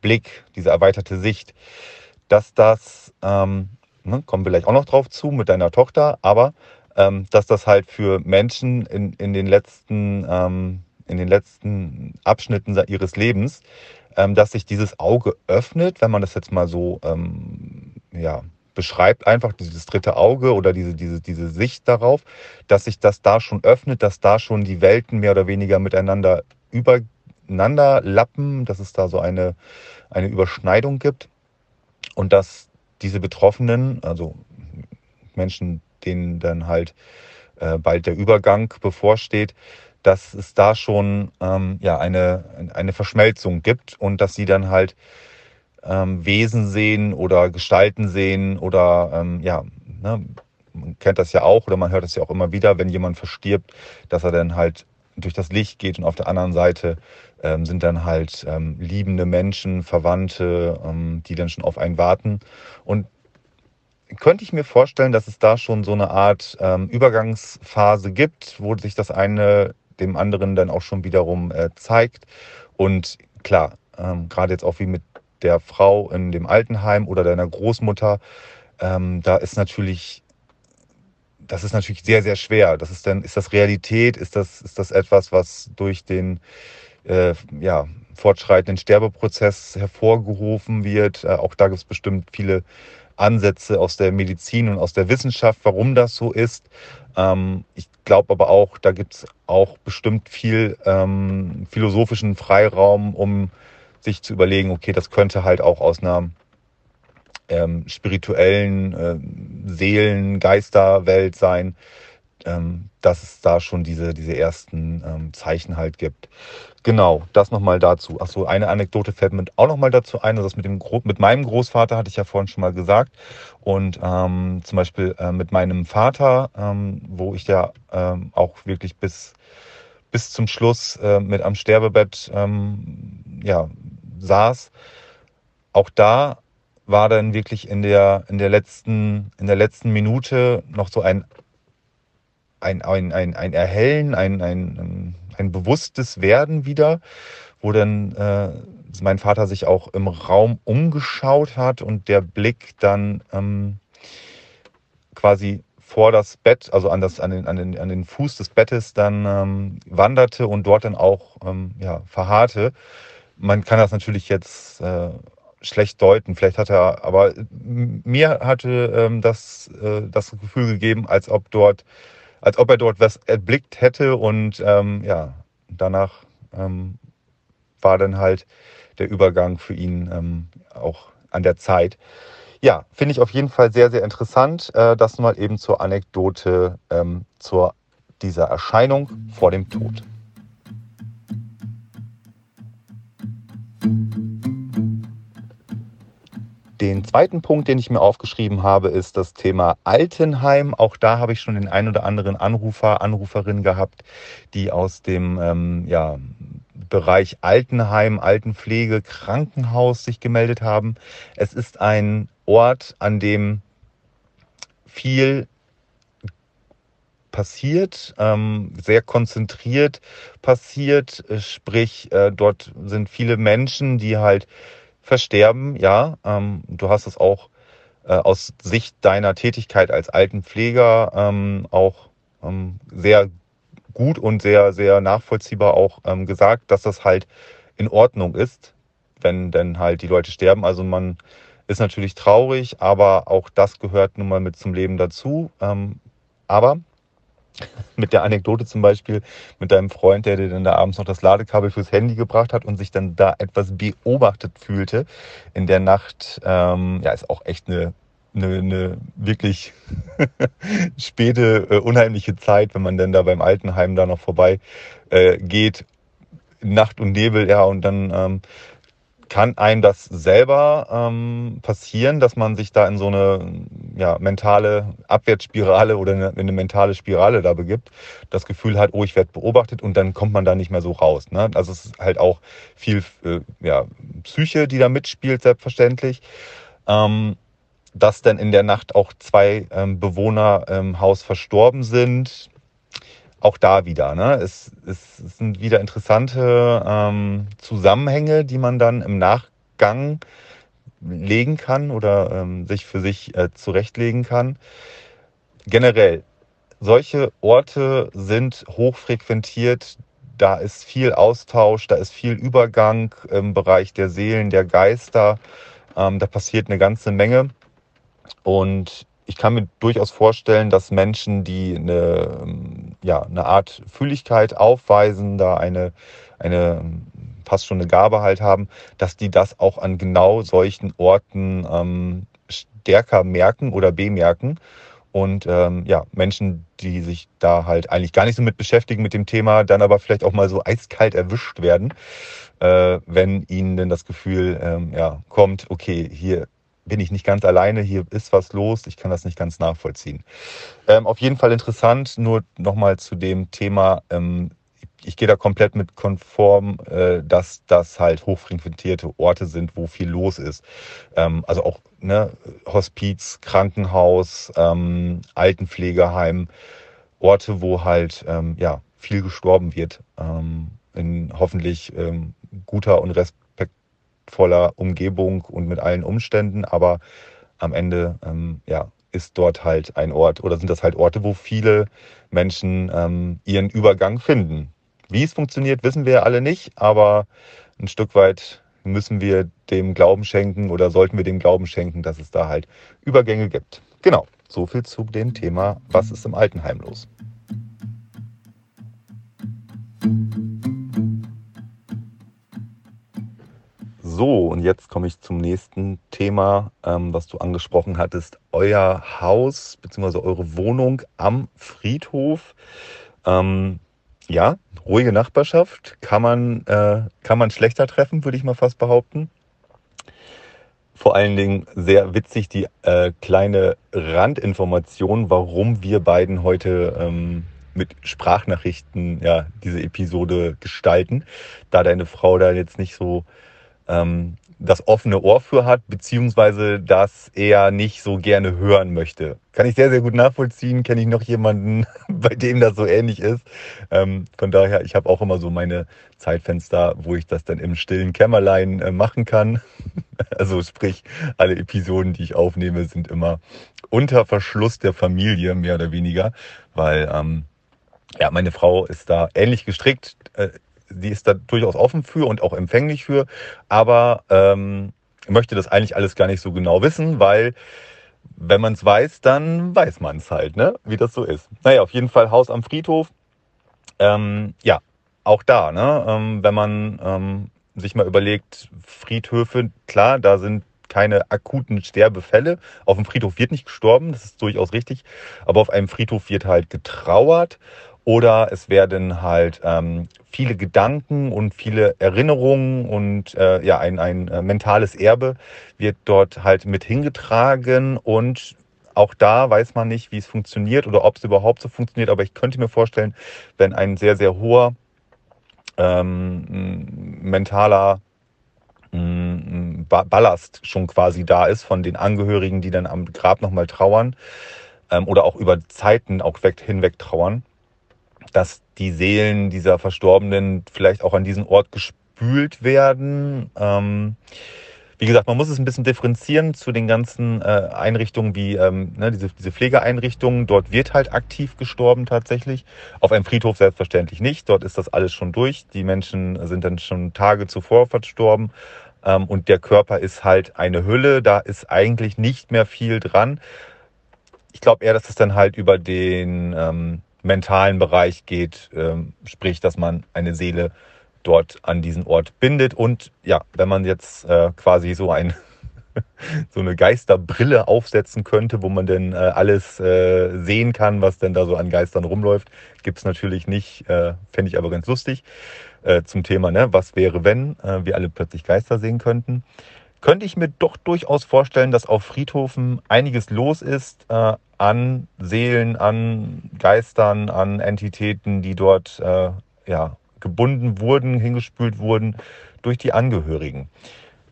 Blick, diese erweiterte Sicht, dass das, ähm, ne, kommen wir gleich auch noch drauf zu mit deiner Tochter, aber ähm, dass das halt für Menschen in, in, den letzten, ähm, in den letzten Abschnitten ihres Lebens, ähm, dass sich dieses Auge öffnet, wenn man das jetzt mal so ähm, ja, beschreibt einfach dieses dritte Auge oder diese, diese, diese Sicht darauf, dass sich das da schon öffnet, dass da schon die Welten mehr oder weniger miteinander übereinander lappen, dass es da so eine, eine Überschneidung gibt. Und dass diese Betroffenen, also Menschen, denen dann halt äh, bald der Übergang bevorsteht, dass es da schon ähm, ja, eine, eine Verschmelzung gibt und dass sie dann halt ähm, Wesen sehen oder Gestalten sehen oder ähm, ja, ne, man kennt das ja auch oder man hört das ja auch immer wieder, wenn jemand verstirbt, dass er dann halt durch das Licht geht und auf der anderen Seite ähm, sind dann halt ähm, liebende Menschen, Verwandte, ähm, die dann schon auf einen warten. Und könnte ich mir vorstellen, dass es da schon so eine Art ähm, Übergangsphase gibt, wo sich das eine dem anderen dann auch schon wiederum äh, zeigt. Und klar, ähm, gerade jetzt auch wie mit der Frau in dem Altenheim oder deiner Großmutter, ähm, da ist natürlich, das ist natürlich sehr, sehr schwer. Das ist dann, ist das Realität? Ist das, ist das etwas, was durch den äh, ja, fortschreitenden Sterbeprozess hervorgerufen wird? Äh, auch da gibt es bestimmt viele Ansätze aus der Medizin und aus der Wissenschaft, warum das so ist. Ähm, ich glaube aber auch, da gibt es auch bestimmt viel ähm, philosophischen Freiraum, um sich zu überlegen, okay, das könnte halt auch aus einer ähm, spirituellen äh, Seelen, Geisterwelt sein, ähm, dass es da schon diese, diese ersten ähm, Zeichen halt gibt. Genau, das nochmal dazu. Achso, eine Anekdote fällt mir auch nochmal dazu ein. Also das mit, dem mit meinem Großvater hatte ich ja vorhin schon mal gesagt. Und ähm, zum Beispiel äh, mit meinem Vater, ähm, wo ich ja ähm, auch wirklich bis, bis zum Schluss äh, mit am Sterbebett ähm, ja, saß, auch da war dann wirklich in der, in der, letzten, in der letzten Minute noch so ein, ein, ein, ein, ein Erhellen, ein, ein, ein bewusstes Werden wieder, wo dann äh, mein Vater sich auch im Raum umgeschaut hat und der Blick dann ähm, quasi vor das Bett, also an, das, an, den, an, den, an den Fuß des Bettes dann ähm, wanderte und dort dann auch ähm, ja, verharrte man kann das natürlich jetzt äh, schlecht deuten. Vielleicht hat er, aber mir hatte ähm, das äh, das Gefühl gegeben, als ob dort, als ob er dort was erblickt hätte und ähm, ja, danach ähm, war dann halt der Übergang für ihn ähm, auch an der Zeit. Ja, finde ich auf jeden Fall sehr, sehr interessant. Äh, das mal eben zur Anekdote ähm, zur dieser Erscheinung vor dem Tod. Den zweiten Punkt, den ich mir aufgeschrieben habe, ist das Thema Altenheim. Auch da habe ich schon den ein oder anderen Anrufer, Anruferin gehabt, die aus dem ähm, ja, Bereich Altenheim, Altenpflege, Krankenhaus sich gemeldet haben. Es ist ein Ort, an dem viel passiert, ähm, sehr konzentriert passiert. Sprich, äh, dort sind viele Menschen, die halt versterben, ja. Ähm, du hast es auch äh, aus Sicht deiner Tätigkeit als Altenpfleger ähm, auch ähm, sehr gut und sehr, sehr nachvollziehbar auch ähm, gesagt, dass das halt in Ordnung ist, wenn denn halt die Leute sterben. Also man ist natürlich traurig, aber auch das gehört nun mal mit zum Leben dazu. Ähm, aber mit der Anekdote zum Beispiel mit deinem Freund, der dir dann da abends noch das Ladekabel fürs Handy gebracht hat und sich dann da etwas beobachtet fühlte in der Nacht, ähm, ja, ist auch echt eine, eine, eine wirklich späte, äh, unheimliche Zeit, wenn man dann da beim Altenheim da noch vorbei äh, geht. Nacht und Nebel, ja, und dann ähm, kann einem das selber ähm, passieren, dass man sich da in so eine ja, mentale Abwärtsspirale oder eine, eine, mentale Spirale da begibt, das Gefühl hat, oh, ich werde beobachtet und dann kommt man da nicht mehr so raus. Ne? Also es ist halt auch viel äh, ja, Psyche, die da mitspielt, selbstverständlich. Ähm, dass dann in der Nacht auch zwei ähm, Bewohner im Haus verstorben sind, auch da wieder. Ne? Es, es, sind wieder interessante ähm, Zusammenhänge, die man dann im Nachgang legen kann oder ähm, sich für sich äh, zurechtlegen kann. Generell, solche Orte sind hochfrequentiert. Da ist viel Austausch, da ist viel Übergang im Bereich der Seelen, der Geister. Ähm, da passiert eine ganze Menge. Und ich kann mir durchaus vorstellen, dass Menschen, die eine, ähm, ja, eine Art Fühligkeit aufweisen, da eine, eine fast schon eine Gabe halt haben, dass die das auch an genau solchen Orten ähm, stärker merken oder bemerken. Und ähm, ja, Menschen, die sich da halt eigentlich gar nicht so mit beschäftigen mit dem Thema, dann aber vielleicht auch mal so eiskalt erwischt werden, äh, wenn ihnen denn das Gefühl ähm, ja, kommt, okay, hier bin ich nicht ganz alleine, hier ist was los, ich kann das nicht ganz nachvollziehen. Ähm, auf jeden Fall interessant, nur nochmal zu dem Thema, ähm, ich gehe da komplett mit konform, äh, dass das halt hochfrequentierte Orte sind, wo viel los ist. Ähm, also auch ne, Hospiz, Krankenhaus, ähm, Altenpflegeheim, Orte, wo halt ähm, ja, viel gestorben wird, ähm, in hoffentlich guter und respektvoller voller Umgebung und mit allen Umständen, aber am Ende ähm, ja, ist dort halt ein Ort oder sind das halt Orte, wo viele Menschen ähm, ihren Übergang finden. Wie es funktioniert, wissen wir alle nicht, aber ein Stück weit müssen wir dem Glauben schenken oder sollten wir dem Glauben schenken, dass es da halt Übergänge gibt. Genau, so viel zu dem Thema, was ist im Altenheim los. So, und jetzt komme ich zum nächsten Thema, ähm, was du angesprochen hattest. Euer Haus bzw. eure Wohnung am Friedhof. Ähm, ja, ruhige Nachbarschaft. Kann man, äh, kann man schlechter treffen, würde ich mal fast behaupten. Vor allen Dingen sehr witzig die äh, kleine Randinformation, warum wir beiden heute ähm, mit Sprachnachrichten ja, diese Episode gestalten, da deine Frau da jetzt nicht so ähm, das offene Ohr für hat, beziehungsweise das er nicht so gerne hören möchte. Kann ich sehr, sehr gut nachvollziehen. Kenne ich noch jemanden, bei dem das so ähnlich ist. Ähm, von daher, ich habe auch immer so meine Zeitfenster, wo ich das dann im stillen Kämmerlein äh, machen kann. also sprich, alle Episoden, die ich aufnehme, sind immer unter Verschluss der Familie, mehr oder weniger, weil ähm, ja, meine Frau ist da ähnlich gestrickt. Äh, die ist da durchaus offen für und auch empfänglich für, aber ähm, möchte das eigentlich alles gar nicht so genau wissen, weil wenn man es weiß, dann weiß man es halt, ne? wie das so ist. Naja, auf jeden Fall Haus am Friedhof. Ähm, ja, auch da, ne? Ähm, wenn man ähm, sich mal überlegt, Friedhöfe, klar, da sind keine akuten Sterbefälle. Auf dem Friedhof wird nicht gestorben, das ist durchaus richtig, aber auf einem Friedhof wird halt getrauert oder es werden halt ähm, viele Gedanken und viele Erinnerungen und äh, ja, ein, ein äh, mentales Erbe wird dort halt mit hingetragen. Und auch da weiß man nicht, wie es funktioniert oder ob es überhaupt so funktioniert, aber ich könnte mir vorstellen, wenn ein sehr, sehr hoher ähm, mentaler ähm, Ballast schon quasi da ist von den Angehörigen, die dann am Grab nochmal trauern ähm, oder auch über Zeiten auch hinweg trauern, dass die Seelen dieser Verstorbenen vielleicht auch an diesen Ort gespült werden. Ähm, wie gesagt, man muss es ein bisschen differenzieren zu den ganzen äh, Einrichtungen wie ähm, ne, diese, diese Pflegeeinrichtungen. Dort wird halt aktiv gestorben tatsächlich. Auf einem Friedhof selbstverständlich nicht. Dort ist das alles schon durch. Die Menschen sind dann schon Tage zuvor verstorben. Ähm, und der Körper ist halt eine Hülle. Da ist eigentlich nicht mehr viel dran. Ich glaube eher, dass es dann halt über den ähm, mentalen Bereich geht, ähm, sprich, dass man eine Seele dort an diesen Ort bindet. Und ja, wenn man jetzt äh, quasi so ein so eine Geisterbrille aufsetzen könnte, wo man denn äh, alles äh, sehen kann, was denn da so an Geistern rumläuft, gibt es natürlich nicht. Äh, Fände ich aber ganz lustig äh, zum Thema, ne? was wäre, wenn äh, wir alle plötzlich Geister sehen könnten. Könnte ich mir doch durchaus vorstellen, dass auf Friedhofen einiges los ist äh, an Seelen, an Geistern, an Entitäten, die dort äh, ja, gebunden wurden, hingespült wurden durch die Angehörigen.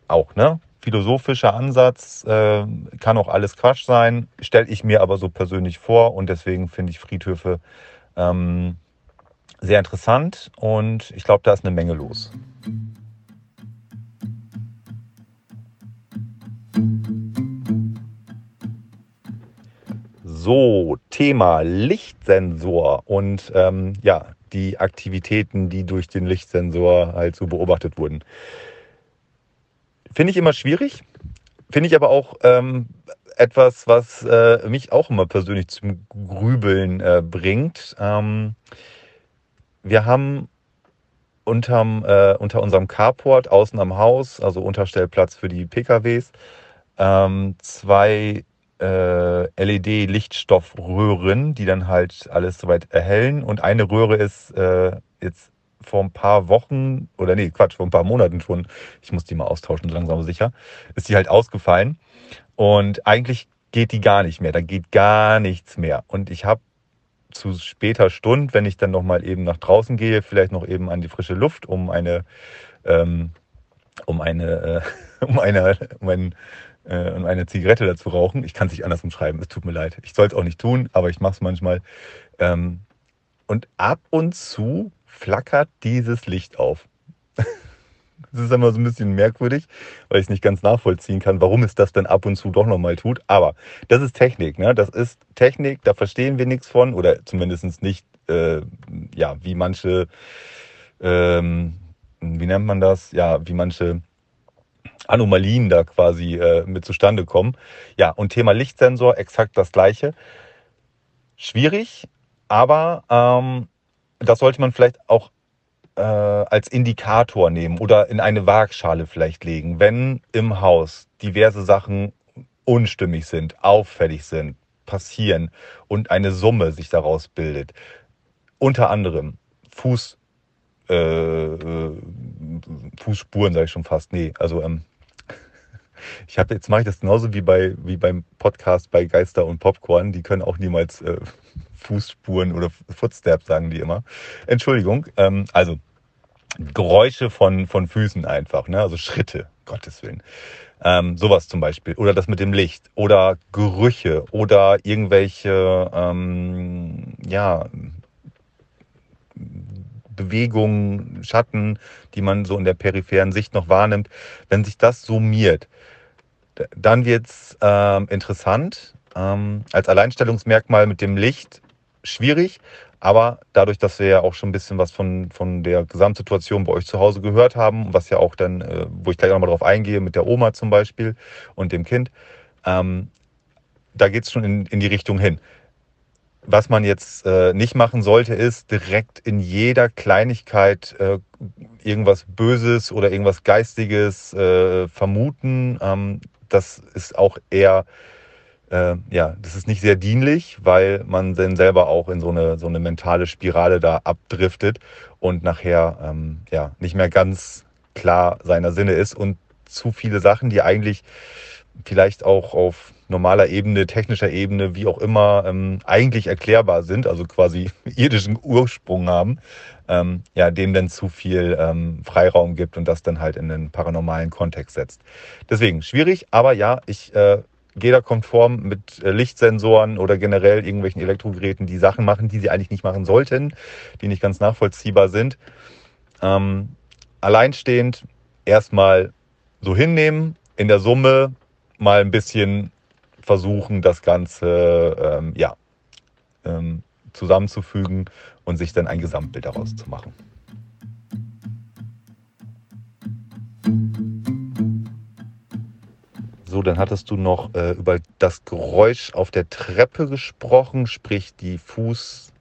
Auch, ne? Philosophischer Ansatz, äh, kann auch alles Quatsch sein, stelle ich mir aber so persönlich vor und deswegen finde ich Friedhöfe ähm, sehr interessant und ich glaube, da ist eine Menge los. So, Thema Lichtsensor und ähm, ja, die Aktivitäten, die durch den Lichtsensor halt so beobachtet wurden. Finde ich immer schwierig, finde ich aber auch ähm, etwas, was äh, mich auch immer persönlich zum Grübeln äh, bringt. Ähm, wir haben unterm, äh, unter unserem Carport außen am Haus, also Unterstellplatz für die PKWs, ähm, zwei äh, LED-Lichtstoffröhren, die dann halt alles soweit erhellen. Und eine Röhre ist äh, jetzt vor ein paar Wochen, oder nee, Quatsch, vor ein paar Monaten schon, ich muss die mal austauschen, langsam sicher, ist die halt ausgefallen. Und eigentlich geht die gar nicht mehr, da geht gar nichts mehr. Und ich habe zu später Stunde, wenn ich dann nochmal eben nach draußen gehe, vielleicht noch eben an die frische Luft, um eine, ähm, um eine, äh, um eine, um einen äh, und eine Zigarette dazu rauchen. Ich kann es nicht anders umschreiben, es tut mir leid. Ich soll es auch nicht tun, aber ich mache es manchmal. Ähm, und ab und zu flackert dieses Licht auf. Das ist immer so ein bisschen merkwürdig, weil ich es nicht ganz nachvollziehen kann, warum es das denn ab und zu doch nochmal tut. Aber das ist Technik, ne? Das ist Technik, da verstehen wir nichts von oder zumindest nicht, äh, ja, wie manche, ähm, wie nennt man das? Ja, wie manche Anomalien da quasi äh, mit zustande kommen. Ja, und Thema Lichtsensor, exakt das gleiche. Schwierig, aber ähm, das sollte man vielleicht auch äh, als Indikator nehmen oder in eine Waagschale vielleicht legen, wenn im Haus diverse Sachen unstimmig sind, auffällig sind, passieren und eine Summe sich daraus bildet. Unter anderem Fuß, äh, Fußspuren, sage ich schon fast. Nee, also ähm, ich habe jetzt mache ich das genauso wie bei wie beim Podcast bei Geister und Popcorn. Die können auch niemals äh, Fußspuren oder Footsteps sagen die immer. Entschuldigung. Ähm, also Geräusche von von Füßen einfach, ne? Also Schritte, Gottes Willen. Ähm, sowas zum Beispiel. Oder das mit dem Licht. Oder Gerüche. Oder irgendwelche, ähm, ja, Bewegungen, Schatten, die man so in der peripheren Sicht noch wahrnimmt. Wenn sich das summiert, dann wird es ähm, interessant. Ähm, als Alleinstellungsmerkmal mit dem Licht schwierig, aber dadurch, dass wir ja auch schon ein bisschen was von, von der Gesamtsituation bei euch zu Hause gehört haben, was ja auch dann, äh, wo ich gleich nochmal drauf eingehe, mit der Oma zum Beispiel und dem Kind, ähm, da geht es schon in, in die Richtung hin. Was man jetzt äh, nicht machen sollte, ist direkt in jeder Kleinigkeit äh, irgendwas Böses oder irgendwas Geistiges äh, vermuten. Ähm, das ist auch eher, äh, ja, das ist nicht sehr dienlich, weil man dann selber auch in so eine, so eine mentale Spirale da abdriftet und nachher ähm, ja, nicht mehr ganz klar seiner Sinne ist und zu viele Sachen, die eigentlich vielleicht auch auf normaler Ebene, technischer Ebene, wie auch immer, ähm, eigentlich erklärbar sind, also quasi irdischen Ursprung haben, ähm, ja, dem dann zu viel ähm, Freiraum gibt und das dann halt in den paranormalen Kontext setzt. Deswegen schwierig, aber ja, ich äh, gehe da konform mit äh, Lichtsensoren oder generell irgendwelchen Elektrogeräten, die Sachen machen, die sie eigentlich nicht machen sollten, die nicht ganz nachvollziehbar sind. Ähm, alleinstehend erstmal so hinnehmen in der Summe mal ein bisschen versuchen, das Ganze ähm, ja, ähm, zusammenzufügen und sich dann ein Gesamtbild daraus zu machen. So, dann hattest du noch äh, über das Geräusch auf der Treppe gesprochen, sprich die Fußspuren,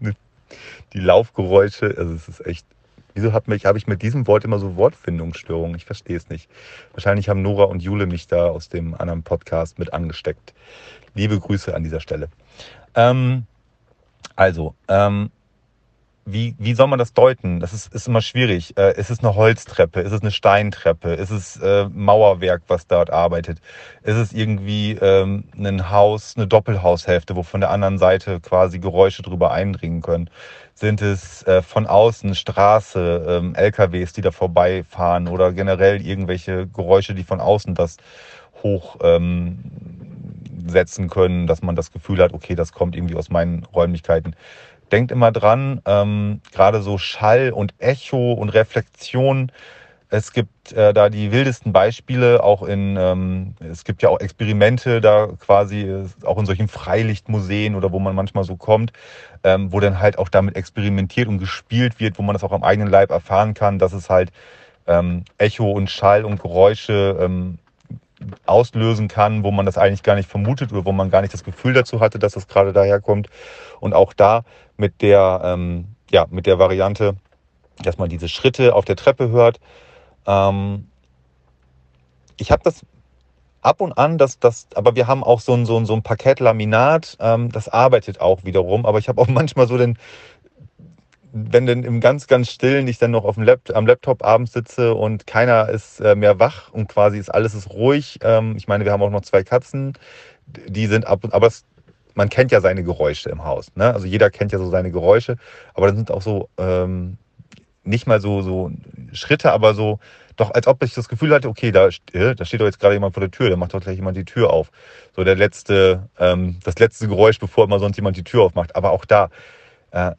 die Laufgeräusche. Also es ist echt. Wieso habe hab ich mit diesem Wort immer so Wortfindungsstörungen? Ich verstehe es nicht. Wahrscheinlich haben Nora und Jule mich da aus dem anderen Podcast mit angesteckt. Liebe Grüße an dieser Stelle. Ähm, also, ähm, wie, wie soll man das deuten? Das ist, ist immer schwierig. Äh, ist es eine Holztreppe? Ist es eine Steintreppe? Ist es äh, Mauerwerk, was dort arbeitet? Ist es irgendwie ähm, ein Haus, eine Doppelhaushälfte, wo von der anderen Seite quasi Geräusche drüber eindringen können? Sind es äh, von außen Straße, ähm, LKWs, die da vorbeifahren oder generell irgendwelche Geräusche, die von außen das hoch ähm, setzen können, dass man das Gefühl hat, okay, das kommt irgendwie aus meinen Räumlichkeiten denkt immer dran, ähm, gerade so Schall und Echo und Reflexion. Es gibt äh, da die wildesten Beispiele, auch in, ähm, es gibt ja auch Experimente da quasi, äh, auch in solchen Freilichtmuseen oder wo man manchmal so kommt, ähm, wo dann halt auch damit experimentiert und gespielt wird, wo man das auch am eigenen Leib erfahren kann, dass es halt ähm, Echo und Schall und Geräusche ähm, auslösen kann, wo man das eigentlich gar nicht vermutet oder wo man gar nicht das Gefühl dazu hatte, dass das gerade daherkommt. Und auch da mit der, ähm, ja, mit der Variante, dass man diese Schritte auf der Treppe hört. Ähm, ich habe das ab und an, das, das, aber wir haben auch so ein, so ein, so ein Parkettlaminat, ähm, das arbeitet auch wiederum, aber ich habe auch manchmal so den, wenn denn im ganz, ganz stillen ich dann noch auf dem Lap am Laptop abends sitze und keiner ist äh, mehr wach und quasi ist alles ist ruhig. Ähm, ich meine, wir haben auch noch zwei Katzen, die sind ab und aber es, man kennt ja seine Geräusche im Haus. Ne? Also jeder kennt ja so seine Geräusche, aber dann sind auch so ähm, nicht mal so, so Schritte, aber so, doch als ob ich das Gefühl hatte, okay, da, äh, da steht doch jetzt gerade jemand vor der Tür, da macht doch gleich jemand die Tür auf. So der letzte, ähm, das letzte Geräusch, bevor immer sonst jemand die Tür aufmacht. Aber auch da,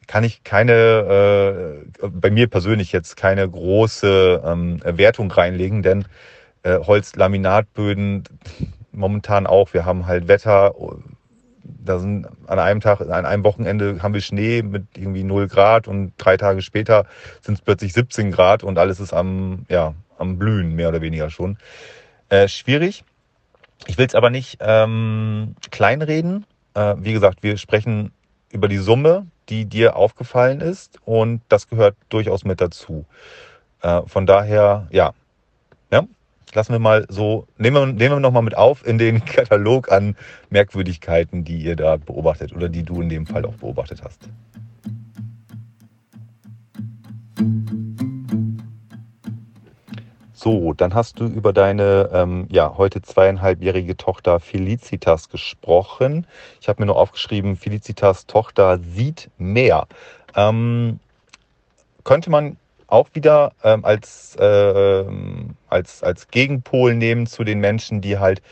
kann ich keine, äh, bei mir persönlich jetzt keine große ähm, Wertung reinlegen, denn äh, Holzlaminatböden momentan auch. Wir haben halt Wetter, da sind an einem Tag, an einem Wochenende haben wir Schnee mit irgendwie 0 Grad und drei Tage später sind es plötzlich 17 Grad und alles ist am, ja, am Blühen, mehr oder weniger schon. Äh, schwierig. Ich will es aber nicht ähm, kleinreden. Äh, wie gesagt, wir sprechen über die Summe die dir aufgefallen ist und das gehört durchaus mit dazu. Äh, von daher, ja, ja, lassen wir mal so, nehmen wir, nehmen wir nochmal mit auf in den Katalog an Merkwürdigkeiten, die ihr da beobachtet oder die du in dem Fall auch beobachtet hast. So, dann hast du über deine ähm, ja, heute zweieinhalbjährige Tochter Felicitas gesprochen. Ich habe mir nur aufgeschrieben, Felicitas Tochter sieht mehr. Ähm, könnte man auch wieder ähm, als, äh, als, als Gegenpol nehmen zu den Menschen, die halt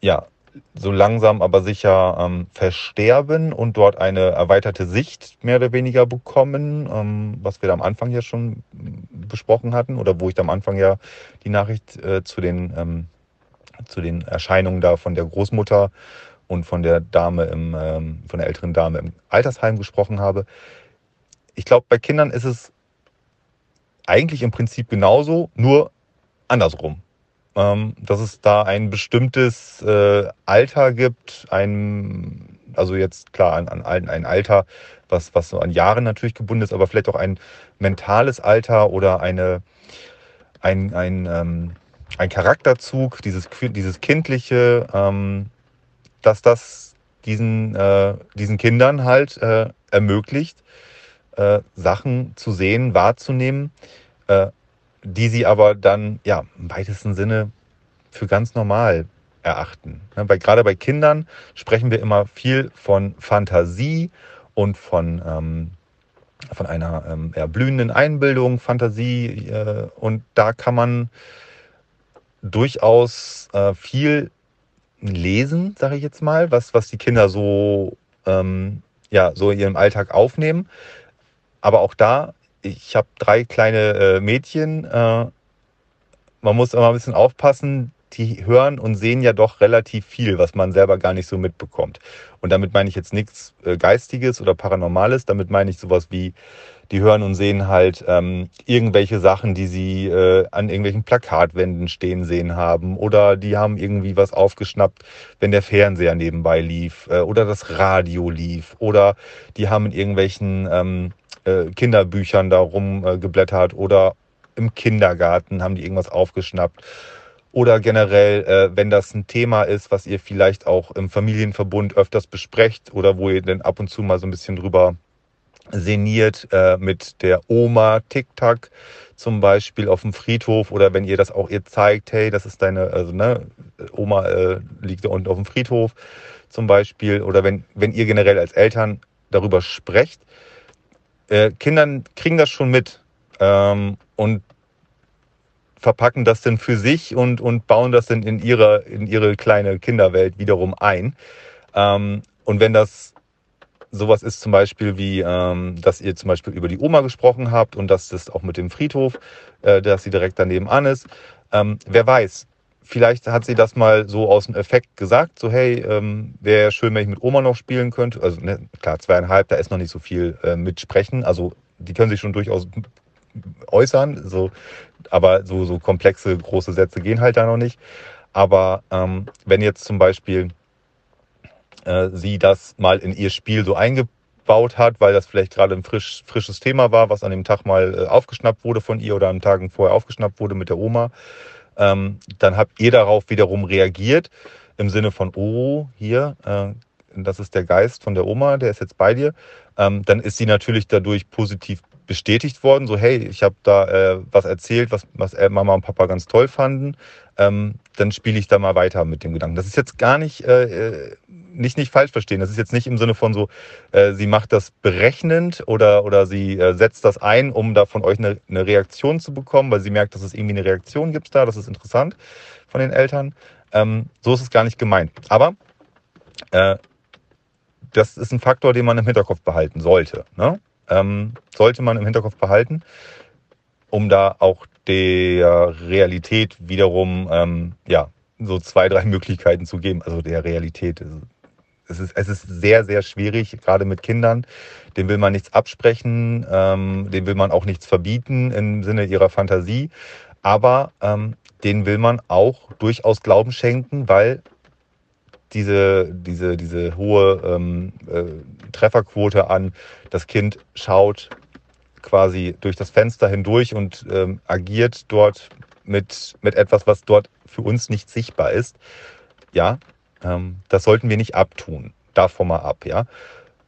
ja, so langsam aber sicher ähm, versterben und dort eine erweiterte Sicht mehr oder weniger bekommen, ähm, was wir da am Anfang ja schon besprochen hatten oder wo ich da am Anfang ja die Nachricht äh, zu, den, ähm, zu den Erscheinungen da von der Großmutter und von der Dame im, ähm, von der älteren Dame im Altersheim gesprochen habe. Ich glaube, bei Kindern ist es eigentlich im Prinzip genauso, nur andersrum ähm, dass es da ein bestimmtes äh, Alter gibt, ein, also jetzt klar, an, an ein Alter, was, was so an Jahren natürlich gebunden ist, aber vielleicht auch ein mentales Alter oder eine, ein, ein, ähm, ein Charakterzug, dieses, dieses Kindliche, ähm, dass das diesen, äh, diesen Kindern halt äh, ermöglicht, äh, Sachen zu sehen, wahrzunehmen, äh, die sie aber dann ja im weitesten Sinne für ganz normal erachten. Bei, gerade bei Kindern sprechen wir immer viel von Fantasie und von, ähm, von einer ähm, blühenden Einbildung, Fantasie. Äh, und da kann man durchaus äh, viel lesen, sage ich jetzt mal, was, was die Kinder so, ähm, ja, so in ihrem Alltag aufnehmen. Aber auch da ich habe drei kleine äh, Mädchen. Äh, man muss immer ein bisschen aufpassen, die hören und sehen ja doch relativ viel, was man selber gar nicht so mitbekommt. Und damit meine ich jetzt nichts äh, Geistiges oder Paranormales, damit meine ich sowas wie, die hören und sehen halt ähm, irgendwelche Sachen, die sie äh, an irgendwelchen Plakatwänden stehen sehen haben oder die haben irgendwie was aufgeschnappt, wenn der Fernseher nebenbei lief äh, oder das Radio lief oder die haben in irgendwelchen ähm, äh, Kinderbüchern da rumgeblättert oder im Kindergarten haben die irgendwas aufgeschnappt. Oder generell, äh, wenn das ein Thema ist, was ihr vielleicht auch im Familienverbund öfters besprecht oder wo ihr dann ab und zu mal so ein bisschen drüber seniert äh, mit der Oma TikTok zum Beispiel auf dem Friedhof oder wenn ihr das auch ihr zeigt, hey, das ist deine, also ne, Oma äh, liegt da unten auf dem Friedhof zum Beispiel. Oder wenn, wenn ihr generell als Eltern darüber sprecht, äh, Kindern kriegen das schon mit ähm, und verpacken das dann für sich und, und bauen das dann in ihre, in ihre kleine Kinderwelt wiederum ein. Ähm, und wenn das sowas ist zum Beispiel wie, ähm, dass ihr zum Beispiel über die Oma gesprochen habt und dass das auch mit dem Friedhof, äh, dass sie direkt daneben an ist, ähm, wer weiß, vielleicht hat sie das mal so aus dem Effekt gesagt, so hey, ähm, wäre schön, wenn ich mit Oma noch spielen könnte. Also ne, klar, zweieinhalb, da ist noch nicht so viel äh, mitsprechen. Also die können sich schon durchaus äußern, so, aber so, so komplexe, große Sätze gehen halt da noch nicht. Aber ähm, wenn jetzt zum Beispiel äh, sie das mal in ihr Spiel so eingebaut hat, weil das vielleicht gerade ein frisch, frisches Thema war, was an dem Tag mal äh, aufgeschnappt wurde von ihr oder an Tagen vorher aufgeschnappt wurde mit der Oma, ähm, dann habt ihr darauf wiederum reagiert im Sinne von, oh, hier, äh, das ist der Geist von der Oma, der ist jetzt bei dir. Ähm, dann ist sie natürlich dadurch positiv bestätigt worden, so hey, ich habe da äh, was erzählt, was, was Mama und Papa ganz toll fanden, ähm, dann spiele ich da mal weiter mit dem Gedanken. Das ist jetzt gar nicht, äh, äh, nicht, nicht falsch verstehen. Das ist jetzt nicht im Sinne von so, äh, sie macht das berechnend oder, oder sie äh, setzt das ein, um da von euch eine, eine Reaktion zu bekommen, weil sie merkt, dass es irgendwie eine Reaktion gibt da, das ist interessant von den Eltern. Ähm, so ist es gar nicht gemeint. Aber äh, das ist ein Faktor, den man im Hinterkopf behalten sollte. Ne? ähm, sollte man im Hinterkopf behalten, um da auch der Realität wiederum ähm, ja, so zwei, drei Möglichkeiten zu geben. Also der Realität. Es ist, es ist sehr, sehr schwierig, gerade mit Kindern. Dem will man nichts absprechen, ähm, dem will man auch nichts verbieten im Sinne ihrer Fantasie. Aber ähm, den will man auch durchaus Glauben schenken, weil diese, diese, diese hohe ähm, äh, Trefferquote an, das Kind schaut quasi durch das Fenster hindurch und ähm, agiert dort mit, mit etwas, was dort für uns nicht sichtbar ist. Ja, das sollten wir nicht abtun. Davon mal ab, ja.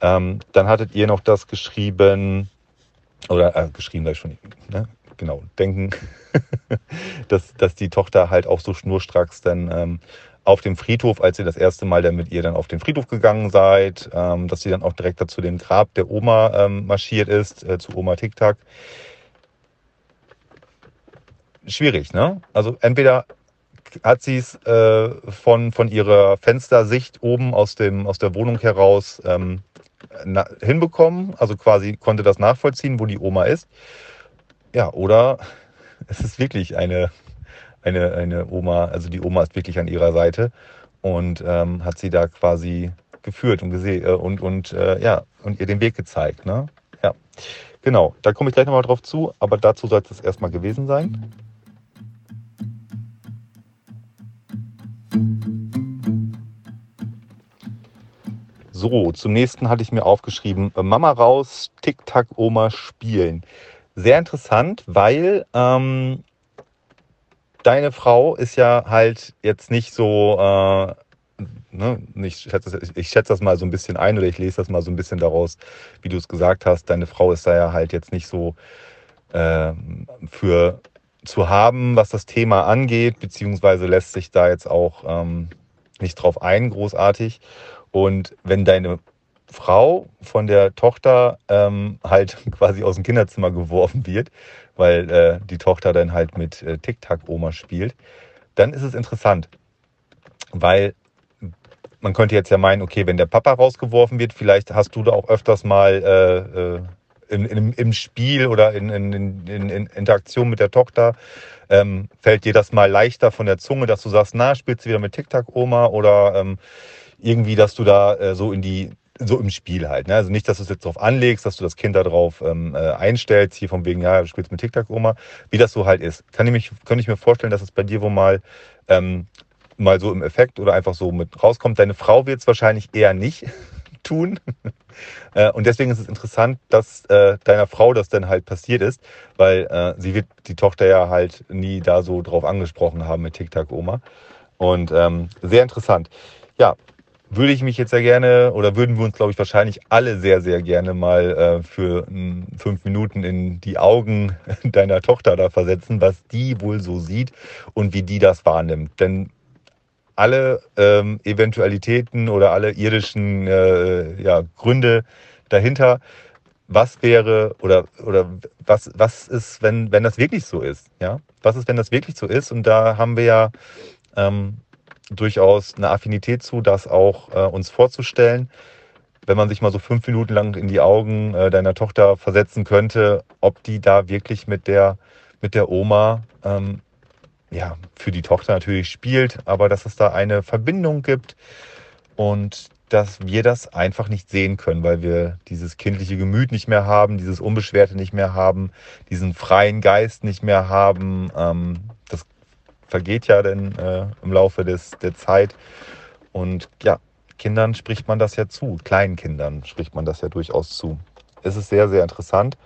Ähm, dann hattet ihr noch das geschrieben, oder äh, geschrieben gleich schon, ne? genau, denken, dass, dass die Tochter halt auch so schnurstracks dann ähm, auf dem Friedhof, als ihr das erste Mal dann mit ihr dann auf den Friedhof gegangen seid, ähm, dass sie dann auch direkt dazu dem Grab der Oma ähm, marschiert ist, äh, zu Oma TikTok. Schwierig, ne? Also entweder hat sie es äh, von, von ihrer Fenstersicht oben aus, dem, aus der Wohnung heraus ähm, na, hinbekommen, also quasi konnte das nachvollziehen, wo die Oma ist. Ja, oder es ist wirklich eine eine, eine Oma, also die Oma ist wirklich an ihrer Seite und ähm, hat sie da quasi geführt und gesehen äh, und, und äh, ja, und ihr den Weg gezeigt. Ne? Ja. Genau, da komme ich gleich nochmal drauf zu, aber dazu sollte es erstmal gewesen sein. So, zum nächsten hatte ich mir aufgeschrieben, Mama raus, Tic-Tac, Oma spielen. Sehr interessant, weil ähm, deine Frau ist ja halt jetzt nicht so, äh, ne, ich, schätze, ich schätze das mal so ein bisschen ein oder ich lese das mal so ein bisschen daraus, wie du es gesagt hast. Deine Frau ist da ja halt jetzt nicht so äh, für zu haben, was das Thema angeht, beziehungsweise lässt sich da jetzt auch ähm, nicht drauf ein, großartig. Und wenn deine Frau von der Tochter ähm, halt quasi aus dem Kinderzimmer geworfen wird, weil äh, die Tochter dann halt mit äh, Tic-Tac-Oma spielt, dann ist es interessant, weil man könnte jetzt ja meinen, okay, wenn der Papa rausgeworfen wird, vielleicht hast du da auch öfters mal äh, äh, in, in, im Spiel oder in, in, in, Interaktion mit der Tochter, ähm, fällt dir das mal leichter von der Zunge, dass du sagst, na, spielst du wieder mit TikTok-Oma oder ähm, irgendwie, dass du da äh, so in die so im Spiel halt. Ne? Also nicht, dass du es jetzt darauf anlegst, dass du das Kind darauf ähm, äh, einstellst, hier von wegen, ja, du spielst mit TikTok-Oma, wie das so halt ist. Kann ich, mich, kann ich mir vorstellen, dass es bei dir wohl mal, ähm, mal so im Effekt oder einfach so mit rauskommt. Deine Frau wird es wahrscheinlich eher nicht tun. äh, und deswegen ist es interessant, dass äh, deiner Frau das dann halt passiert ist, weil äh, sie wird die Tochter ja halt nie da so drauf angesprochen haben mit TikTok-Oma. Und ähm, sehr interessant. Ja, würde ich mich jetzt sehr gerne oder würden wir uns, glaube ich, wahrscheinlich alle sehr, sehr gerne mal äh, für m, fünf Minuten in die Augen deiner Tochter da versetzen, was die wohl so sieht und wie die das wahrnimmt. Denn alle ähm, Eventualitäten oder alle irdischen äh, ja, Gründe dahinter, was wäre oder, oder was, was ist, wenn, wenn das wirklich so ist? Ja? Was ist, wenn das wirklich so ist? Und da haben wir ja ähm, durchaus eine Affinität zu, das auch äh, uns vorzustellen. Wenn man sich mal so fünf Minuten lang in die Augen äh, deiner Tochter versetzen könnte, ob die da wirklich mit der, mit der Oma, ähm, ja, für die Tochter natürlich spielt, aber dass es da eine Verbindung gibt und dass wir das einfach nicht sehen können, weil wir dieses kindliche Gemüt nicht mehr haben, dieses Unbeschwerte nicht mehr haben, diesen freien Geist nicht mehr haben. Ähm, vergeht ja dann äh, im Laufe des, der Zeit. Und ja, Kindern spricht man das ja zu, kleinen Kindern spricht man das ja durchaus zu. Es ist sehr, sehr interessant.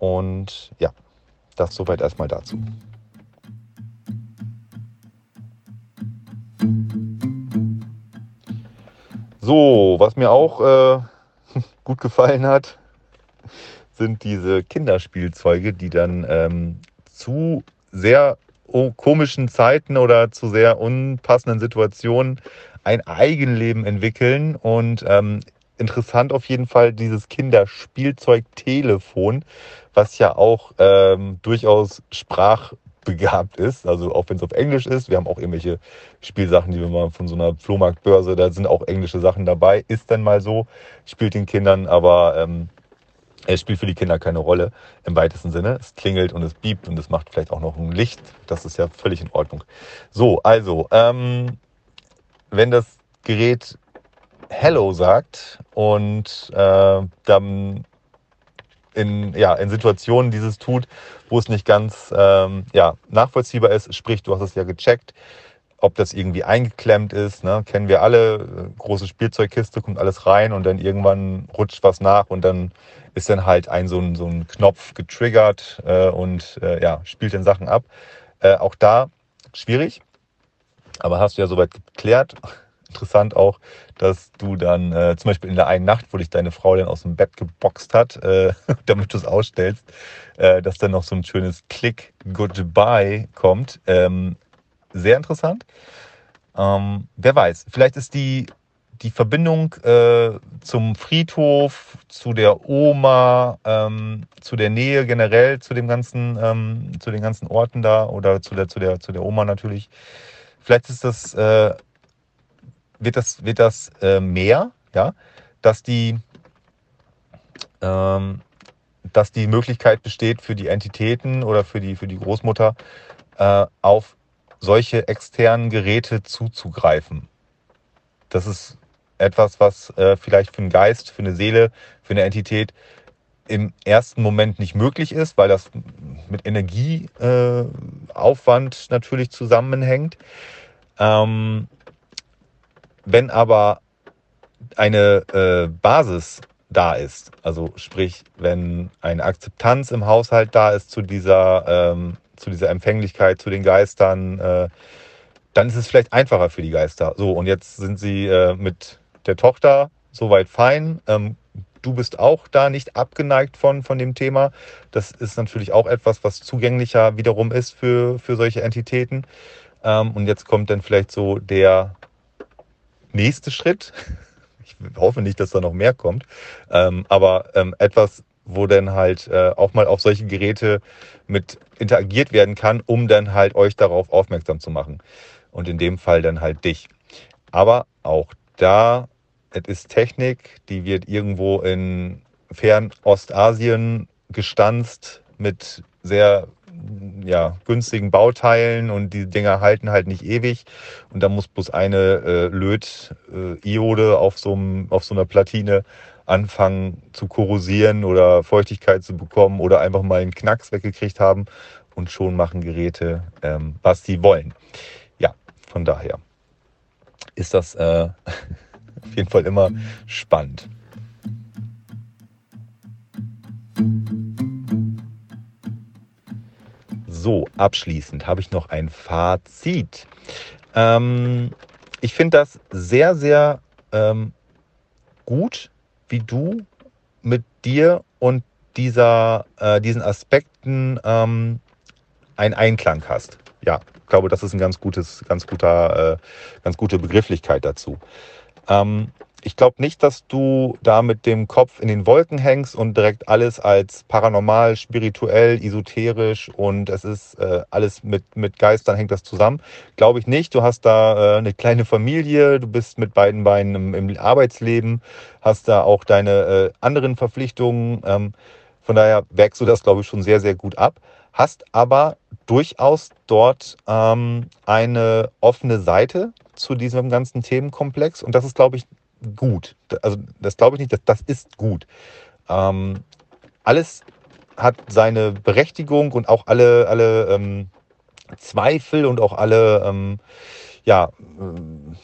Und ja, das soweit erstmal dazu. So, was mir auch äh, gut gefallen hat, sind diese Kinderspielzeuge, die dann ähm, zu sehr komischen Zeiten oder zu sehr unpassenden Situationen ein Eigenleben entwickeln. Und ähm, interessant auf jeden Fall dieses Kinderspielzeug-Telefon, was ja auch ähm, durchaus sprachbegabt ist. Also auch wenn es auf Englisch ist. Wir haben auch irgendwelche Spielsachen, die wir mal von so einer Flohmarktbörse, da sind auch englische Sachen dabei. Ist dann mal so, spielt den Kindern, aber ähm, es spielt für die Kinder keine Rolle im weitesten Sinne. Es klingelt und es biebt und es macht vielleicht auch noch ein Licht. Das ist ja völlig in Ordnung. So, also, ähm, wenn das Gerät Hello sagt und äh, dann in, ja, in Situationen dieses tut, wo es nicht ganz ähm, ja, nachvollziehbar ist, sprich, du hast es ja gecheckt, ob das irgendwie eingeklemmt ist, ne? kennen wir alle, große Spielzeugkiste, kommt alles rein und dann irgendwann rutscht was nach und dann ist dann halt ein so ein, so ein Knopf getriggert äh, und äh, ja, spielt dann Sachen ab. Äh, auch da schwierig, aber hast du ja soweit geklärt. Interessant auch, dass du dann äh, zum Beispiel in der einen Nacht, wo dich deine Frau dann aus dem Bett geboxt hat, äh, damit du es ausstellst, äh, dass dann noch so ein schönes Click Goodbye kommt. Ähm, sehr interessant. Ähm, wer weiß, vielleicht ist die die Verbindung äh, zum Friedhof, zu der Oma, ähm, zu der Nähe generell zu dem ganzen, ähm, zu den ganzen Orten da oder zu der, zu der, zu der Oma natürlich. Vielleicht ist das, äh, wird das, wird das äh, mehr, ja, dass die, ähm, dass die Möglichkeit besteht für die Entitäten oder für die, für die Großmutter äh, auf solche externen Geräte zuzugreifen. Das ist etwas, was äh, vielleicht für einen Geist, für eine Seele, für eine Entität im ersten Moment nicht möglich ist, weil das mit Energieaufwand äh, natürlich zusammenhängt. Ähm, wenn aber eine äh, Basis da ist, also sprich, wenn eine Akzeptanz im Haushalt da ist zu dieser, ähm, zu dieser Empfänglichkeit, zu den Geistern, äh, dann ist es vielleicht einfacher für die Geister. So, und jetzt sind sie äh, mit der Tochter soweit fein. Ähm, du bist auch da nicht abgeneigt von, von dem Thema. Das ist natürlich auch etwas, was zugänglicher wiederum ist für, für solche Entitäten. Ähm, und jetzt kommt dann vielleicht so der nächste Schritt. Ich hoffe nicht, dass da noch mehr kommt. Ähm, aber ähm, etwas, wo dann halt äh, auch mal auf solche Geräte mit interagiert werden kann, um dann halt euch darauf aufmerksam zu machen. Und in dem Fall dann halt dich. Aber auch da, es ist Technik, die wird irgendwo in Fernostasien gestanzt mit sehr ja, günstigen Bauteilen und die Dinger halten halt nicht ewig. Und da muss bloß eine äh, Löt-Iode äh, auf, so auf so einer Platine anfangen zu korrosieren oder Feuchtigkeit zu bekommen oder einfach mal einen Knacks weggekriegt haben und schon machen Geräte, ähm, was sie wollen. Ja, von daher ist das äh, auf jeden Fall immer spannend. So, abschließend habe ich noch ein Fazit. Ähm, ich finde das sehr, sehr ähm, gut, wie du mit dir und dieser, äh, diesen Aspekten ähm, einen Einklang hast. Ja, ich glaube, das ist ein ganz gutes, ganz guter, äh, ganz gute Begrifflichkeit dazu. Ähm, ich glaube nicht, dass du da mit dem Kopf in den Wolken hängst und direkt alles als paranormal, spirituell, esoterisch und es ist äh, alles mit, mit Geistern hängt das zusammen. Glaube ich nicht. Du hast da äh, eine kleine Familie, du bist mit beiden Beinen im, im Arbeitsleben, hast da auch deine äh, anderen Verpflichtungen. Ähm, von daher wägst du das, glaube ich, schon sehr, sehr gut ab. Hast aber durchaus dort ähm, eine offene Seite zu diesem ganzen Themenkomplex und das ist, glaube ich, gut. Also das glaube ich nicht, das, das ist gut. Ähm, alles hat seine Berechtigung und auch alle, alle ähm, Zweifel und auch alle ähm, ja, ähm,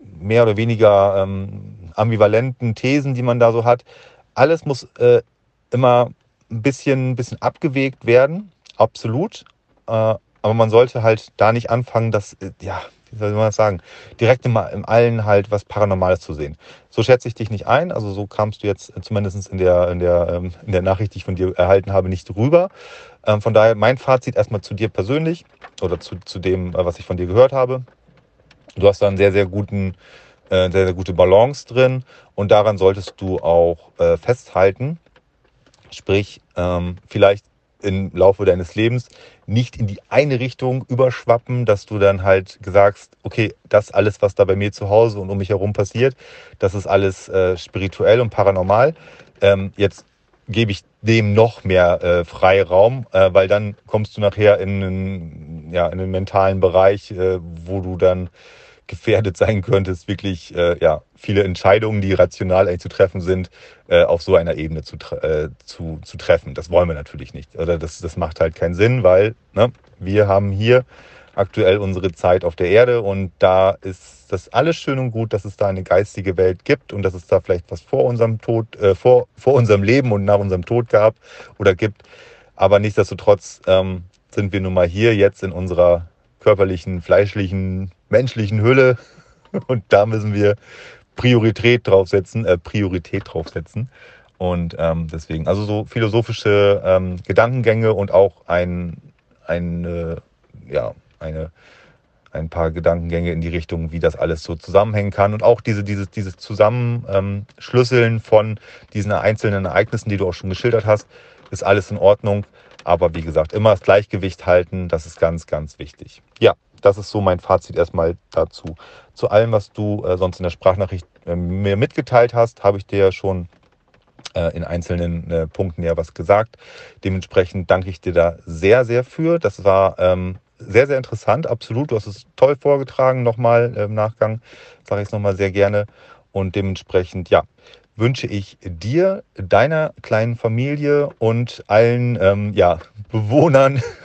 mehr oder weniger ähm, ambivalenten Thesen, die man da so hat. Alles muss äh, immer ein bisschen, bisschen abgewegt werden, absolut. Äh, aber man sollte halt da nicht anfangen, das, äh, ja, wie soll man das sagen, direkt im, im Allen halt was Paranormales zu sehen. So schätze ich dich nicht ein, also so kamst du jetzt zumindest in der, in der, ähm, in der Nachricht, die ich von dir erhalten habe, nicht rüber. Ähm, von daher mein Fazit erstmal zu dir persönlich oder zu, zu dem, äh, was ich von dir gehört habe. Du hast da einen sehr, sehr guten, äh, sehr, sehr gute Balance drin und daran solltest du auch äh, festhalten. Sprich, ähm, vielleicht im Laufe deines Lebens nicht in die eine Richtung überschwappen, dass du dann halt sagst, okay, das alles, was da bei mir zu Hause und um mich herum passiert, das ist alles äh, spirituell und paranormal. Ähm, jetzt gebe ich dem noch mehr äh, Freiraum, äh, weil dann kommst du nachher in einen, ja, in einen mentalen Bereich, äh, wo du dann gefährdet sein könntest, wirklich äh, ja, viele Entscheidungen, die rational eigentlich zu treffen sind, äh, auf so einer Ebene zu, äh, zu, zu treffen. Das wollen wir natürlich nicht. Oder das, das macht halt keinen Sinn, weil ne, wir haben hier aktuell unsere Zeit auf der Erde und da ist das alles schön und gut, dass es da eine geistige Welt gibt und dass es da vielleicht was vor unserem Tod, äh, vor, vor unserem Leben und nach unserem Tod gab oder gibt. Aber nichtsdestotrotz ähm, sind wir nun mal hier jetzt in unserer körperlichen, fleischlichen, menschlichen Hülle. Und da müssen wir Priorität draufsetzen, äh, Priorität draufsetzen. Und ähm, deswegen, also so philosophische ähm, Gedankengänge und auch ein, ein, äh, ja, eine, ein paar Gedankengänge in die Richtung, wie das alles so zusammenhängen kann. Und auch diese, dieses, dieses Zusammenschlüsseln von diesen einzelnen Ereignissen, die du auch schon geschildert hast, ist alles in Ordnung. Aber wie gesagt, immer das Gleichgewicht halten, das ist ganz, ganz wichtig. Ja, das ist so mein Fazit erstmal dazu. Zu allem, was du äh, sonst in der Sprachnachricht äh, mir mitgeteilt hast, habe ich dir ja schon äh, in einzelnen äh, Punkten ja was gesagt. Dementsprechend danke ich dir da sehr, sehr für. Das war ähm, sehr, sehr interessant, absolut. Du hast es toll vorgetragen, nochmal im Nachgang, sage ich es nochmal sehr gerne. Und dementsprechend, ja, wünsche ich dir, deiner kleinen Familie und allen ähm, ja, Bewohnern,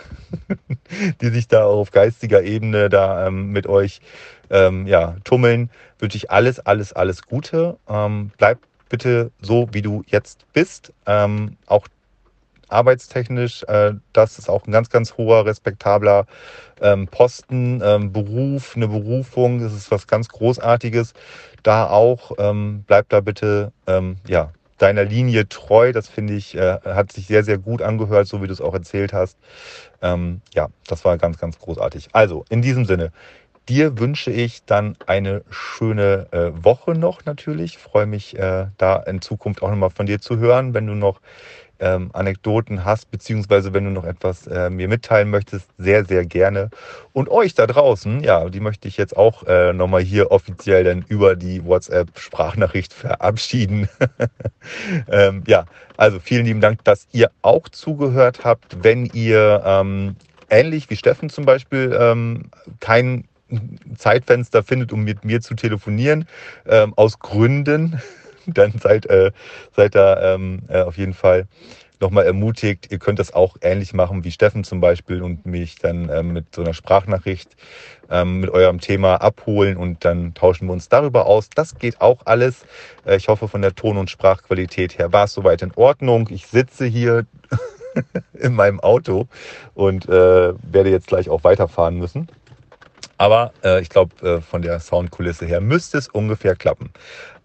die sich da auf geistiger Ebene da ähm, mit euch ähm, ja, tummeln, wünsche ich alles, alles, alles Gute. Ähm, bleib bitte so, wie du jetzt bist. Ähm, auch arbeitstechnisch, äh, das ist auch ein ganz, ganz hoher, respektabler ähm, Posten, ähm, Beruf, eine Berufung, das ist was ganz Großartiges. Da auch, bleib da bitte, ja, deiner Linie treu. Das finde ich, äh, hat sich sehr, sehr gut angehört, so wie du es auch erzählt hast. Ähm, ja, das war ganz, ganz großartig. Also, in diesem Sinne, dir wünsche ich dann eine schöne äh, Woche noch natürlich. freue mich, äh, da in Zukunft auch nochmal von dir zu hören, wenn du noch ähm, Anekdoten hast, beziehungsweise wenn du noch etwas äh, mir mitteilen möchtest, sehr, sehr gerne. Und euch da draußen, ja, die möchte ich jetzt auch äh, nochmal hier offiziell dann über die WhatsApp-Sprachnachricht verabschieden. ähm, ja, also vielen lieben Dank, dass ihr auch zugehört habt. Wenn ihr ähm, ähnlich wie Steffen zum Beispiel ähm, kein Zeitfenster findet, um mit mir zu telefonieren, ähm, aus Gründen, dann seid, äh, seid da ähm, äh, auf jeden Fall nochmal ermutigt. Ihr könnt das auch ähnlich machen wie Steffen zum Beispiel und mich dann ähm, mit so einer Sprachnachricht ähm, mit eurem Thema abholen und dann tauschen wir uns darüber aus. Das geht auch alles. Äh, ich hoffe, von der Ton- und Sprachqualität her war es soweit in Ordnung. Ich sitze hier in meinem Auto und äh, werde jetzt gleich auch weiterfahren müssen. Aber äh, ich glaube, äh, von der Soundkulisse her müsste es ungefähr klappen.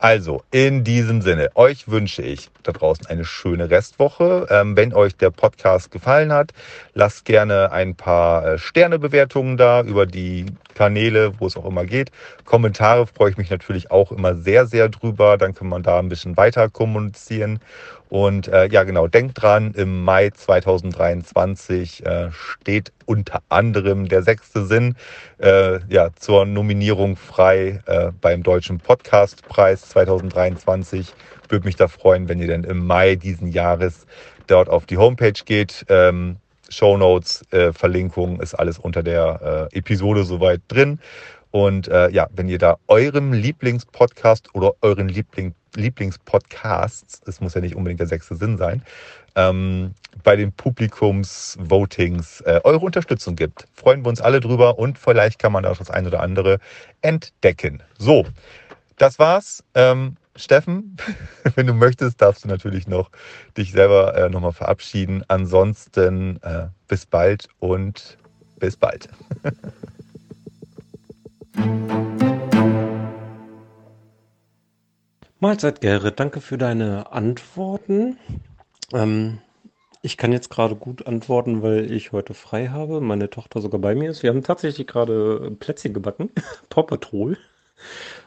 Also, in diesem Sinne, euch wünsche ich da draußen eine schöne Restwoche. Ähm, wenn euch der Podcast gefallen hat, lasst gerne ein paar äh, Sternebewertungen da über die Kanäle, wo es auch immer geht. Kommentare freue ich mich natürlich auch immer sehr, sehr drüber. Dann kann man da ein bisschen weiter kommunizieren. Und äh, ja, genau, denkt dran, im Mai 2023 äh, steht unter anderem der sechste Sinn äh, ja, zur Nominierung frei äh, beim Deutschen Podcastpreis 2023. Würde mich da freuen, wenn ihr dann im Mai diesen Jahres dort auf die Homepage geht. Ähm, Show Notes, äh, Verlinkung ist alles unter der äh, Episode soweit drin. Und äh, ja, wenn ihr da eurem Lieblingspodcast oder euren Liebling Lieblingspodcasts, es muss ja nicht unbedingt der sechste Sinn sein, ähm, bei den Publikumsvotings äh, eure Unterstützung gibt. Freuen wir uns alle drüber und vielleicht kann man auch das eine oder andere entdecken. So, das war's. Ähm, Steffen, wenn du möchtest, darfst du natürlich noch dich selber äh, nochmal verabschieden. Ansonsten äh, bis bald und bis bald. Mahlzeit, Gerrit. Danke für deine Antworten. Ähm, ich kann jetzt gerade gut antworten, weil ich heute frei habe, meine Tochter sogar bei mir ist. Wir haben tatsächlich gerade Plätzchen gebacken. Paw Patrol.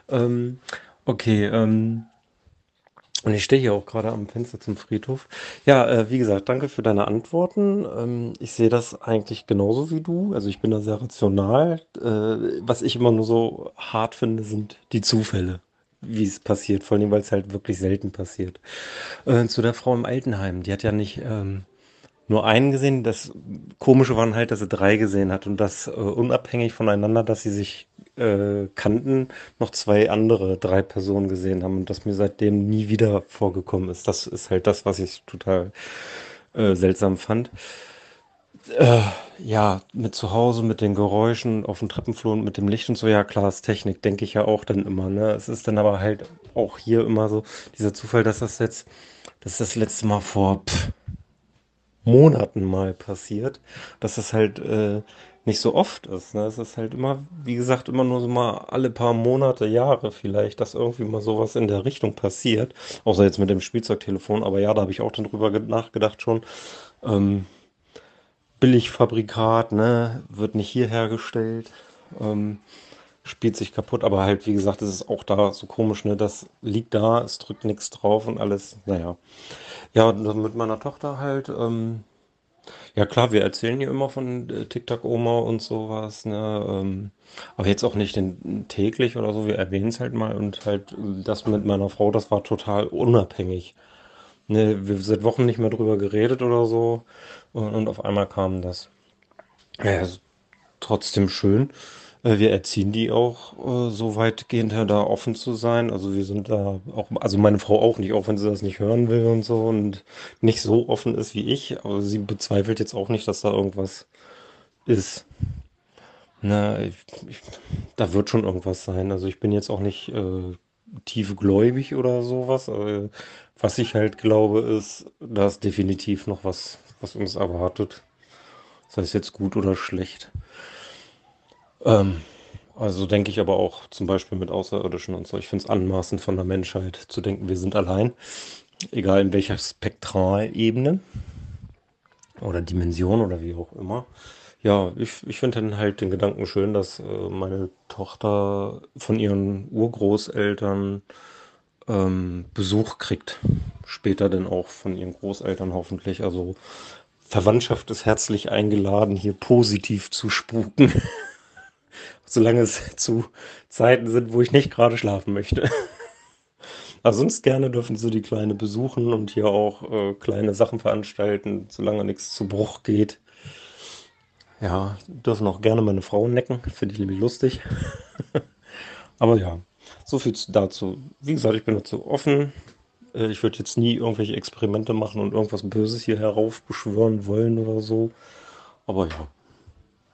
Ähm, okay, ähm, und ich stehe hier auch gerade am Fenster zum Friedhof. Ja, äh, wie gesagt, danke für deine Antworten. Ähm, ich sehe das eigentlich genauso wie du. Also ich bin da sehr rational. Äh, was ich immer nur so hart finde, sind die Zufälle wie es passiert, vor allem, weil es halt wirklich selten passiert. Äh, zu der Frau im Altenheim, die hat ja nicht ähm, nur einen gesehen. Das Komische war halt, dass sie drei gesehen hat und das äh, unabhängig voneinander, dass sie sich äh, kannten, noch zwei andere, drei Personen gesehen haben und das mir seitdem nie wieder vorgekommen ist. Das ist halt das, was ich total äh, seltsam fand. Äh, ja, mit zu Hause, mit den Geräuschen auf dem Treppenflur und mit dem Licht und so, ja klar, ist Technik, denke ich ja auch dann immer, ne? Es ist dann aber halt auch hier immer so dieser Zufall, dass das jetzt, dass das letzte Mal vor pff, Monaten mal passiert, dass das halt äh, nicht so oft ist. Ne? Es ist halt immer, wie gesagt, immer nur so mal alle paar Monate, Jahre vielleicht, dass irgendwie mal sowas in der Richtung passiert. Außer jetzt mit dem Spielzeugtelefon, aber ja, da habe ich auch dann drüber nachgedacht schon. Ähm, Billigfabrikat, ne, wird nicht hier hergestellt, ähm, spielt sich kaputt, aber halt, wie gesagt, es ist auch da so komisch, ne, das liegt da, es drückt nichts drauf und alles, naja. Ja, mit meiner Tochter halt, ähm, ja klar, wir erzählen ihr immer von äh, TikTok-Oma und sowas, ne, ähm, aber jetzt auch nicht den, täglich oder so, wir erwähnen es halt mal und halt das mit meiner Frau, das war total unabhängig. Ne, wir seit Wochen nicht mehr drüber geredet oder so. Und, und auf einmal kam das. Ja, trotzdem schön. Äh, wir erziehen die auch äh, so weitgehend da offen zu sein. Also wir sind da auch, also meine Frau auch nicht, auch wenn sie das nicht hören will und so und nicht so offen ist wie ich. Aber sie bezweifelt jetzt auch nicht, dass da irgendwas ist. Na, ich, ich, da wird schon irgendwas sein. Also ich bin jetzt auch nicht äh, tiefgläubig oder sowas. Äh, was ich halt glaube, ist, da ist definitiv noch was, was uns erwartet. Sei es jetzt gut oder schlecht. Ähm, also denke ich aber auch zum Beispiel mit Außerirdischen und so. Ich finde es anmaßend von der Menschheit zu denken, wir sind allein. Egal in welcher Spektralebene oder Dimension oder wie auch immer. Ja, ich, ich finde dann halt den Gedanken schön, dass äh, meine Tochter von ihren Urgroßeltern ähm, Besuch kriegt. Später dann auch von ihren Großeltern hoffentlich. Also Verwandtschaft ist herzlich eingeladen, hier positiv zu spuken. Solange es zu Zeiten sind, wo ich nicht gerade schlafen möchte. Aber sonst gerne dürfen sie die Kleine besuchen und hier auch äh, kleine Sachen veranstalten, solange nichts zu Bruch geht. Ja, dürfen auch gerne meine Frau necken, finde ich nämlich lustig. Aber ja, so viel dazu. Wie gesagt, ich bin dazu offen. Äh, ich würde jetzt nie irgendwelche Experimente machen und irgendwas Böses hier heraufbeschwören wollen oder so. Aber ja,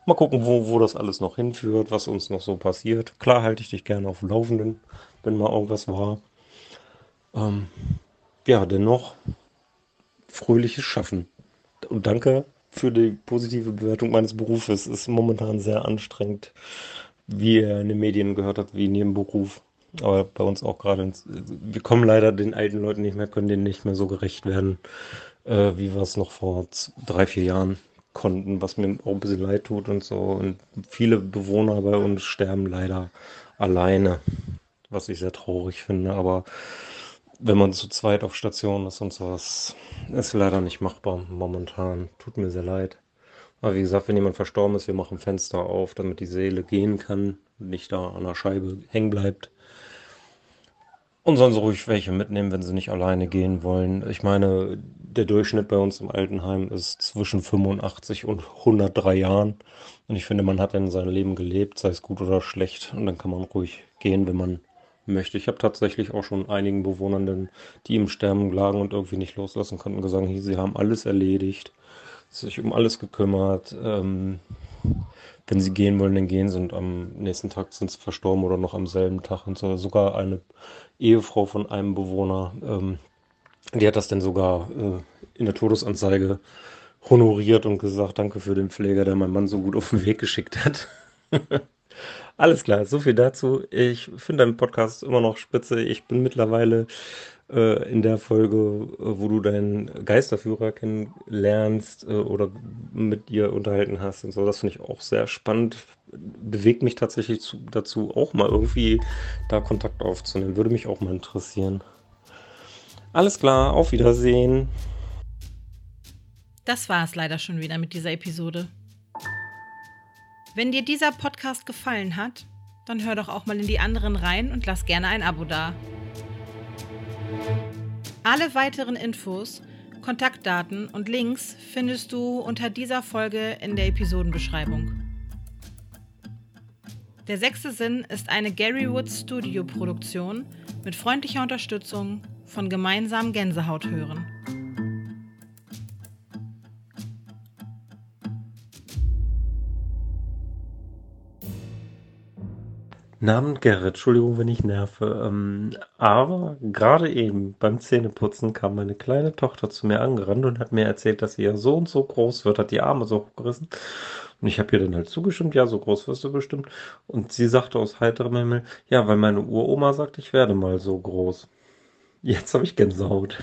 mal gucken, wo, wo das alles noch hinführt, was uns noch so passiert. Klar halte ich dich gerne auf dem Laufenden, wenn mal irgendwas war. Ähm, ja, dennoch fröhliches Schaffen. Und danke für die positive Bewertung meines Berufes. Ist momentan sehr anstrengend, wie ihr in den Medien gehört habt, wie in jedem Beruf. Aber bei uns auch gerade. Wir kommen leider den alten Leuten nicht mehr, können denen nicht mehr so gerecht werden, äh, wie wir es noch vor drei, vier Jahren konnten, was mir auch ein bisschen leid tut und so. Und viele Bewohner bei uns sterben leider alleine, was ich sehr traurig finde. Aber wenn man zu zweit auf Station ist und sowas, ist leider nicht machbar momentan. Tut mir sehr leid. Aber wie gesagt, wenn jemand verstorben ist, wir machen Fenster auf, damit die Seele gehen kann und nicht da an der Scheibe hängen bleibt. Und sonst ruhig welche mitnehmen, wenn sie nicht alleine gehen wollen. Ich meine, der Durchschnitt bei uns im Altenheim ist zwischen 85 und 103 Jahren. Und ich finde, man hat in seinem Leben gelebt, sei es gut oder schlecht. Und dann kann man ruhig gehen, wenn man möchte. Ich habe tatsächlich auch schon einigen Bewohnern, die im Sterben lagen und irgendwie nicht loslassen konnten, gesagt, sie haben alles erledigt, sich um alles gekümmert. Ähm, wenn sie gehen wollen, dann gehen sie und am nächsten Tag sind sie verstorben oder noch am selben Tag und so. Sogar eine Ehefrau von einem Bewohner, ähm, die hat das dann sogar äh, in der Todesanzeige honoriert und gesagt, danke für den Pfleger, der meinen Mann so gut auf den Weg geschickt hat. Alles klar, so viel dazu. Ich finde deinen Podcast immer noch spitze. Ich bin mittlerweile äh, in der Folge, äh, wo du deinen Geisterführer kennenlernst äh, oder mit ihr unterhalten hast und so. Das finde ich auch sehr spannend. Bewegt mich tatsächlich zu, dazu, auch mal irgendwie da Kontakt aufzunehmen. Würde mich auch mal interessieren. Alles klar, auf Wiedersehen. Das war es leider schon wieder mit dieser Episode. Wenn dir dieser Podcast gefallen hat, dann hör doch auch mal in die anderen rein und lass gerne ein Abo da. Alle weiteren Infos, Kontaktdaten und Links findest du unter dieser Folge in der Episodenbeschreibung. Der sechste Sinn ist eine Gary Woods Studio Produktion mit freundlicher Unterstützung von gemeinsam Gänsehaut hören. Namen Gerrit, Entschuldigung, wenn ich nerve. Ähm, aber gerade eben beim Zähneputzen kam meine kleine Tochter zu mir angerannt und hat mir erzählt, dass sie ja so und so groß wird, hat die Arme so hochgerissen. Und ich habe ihr dann halt zugestimmt, ja, so groß wirst du bestimmt. Und sie sagte aus heiterem Himmel, ja, weil meine Uroma sagt, ich werde mal so groß. Jetzt habe ich Gänsehaut.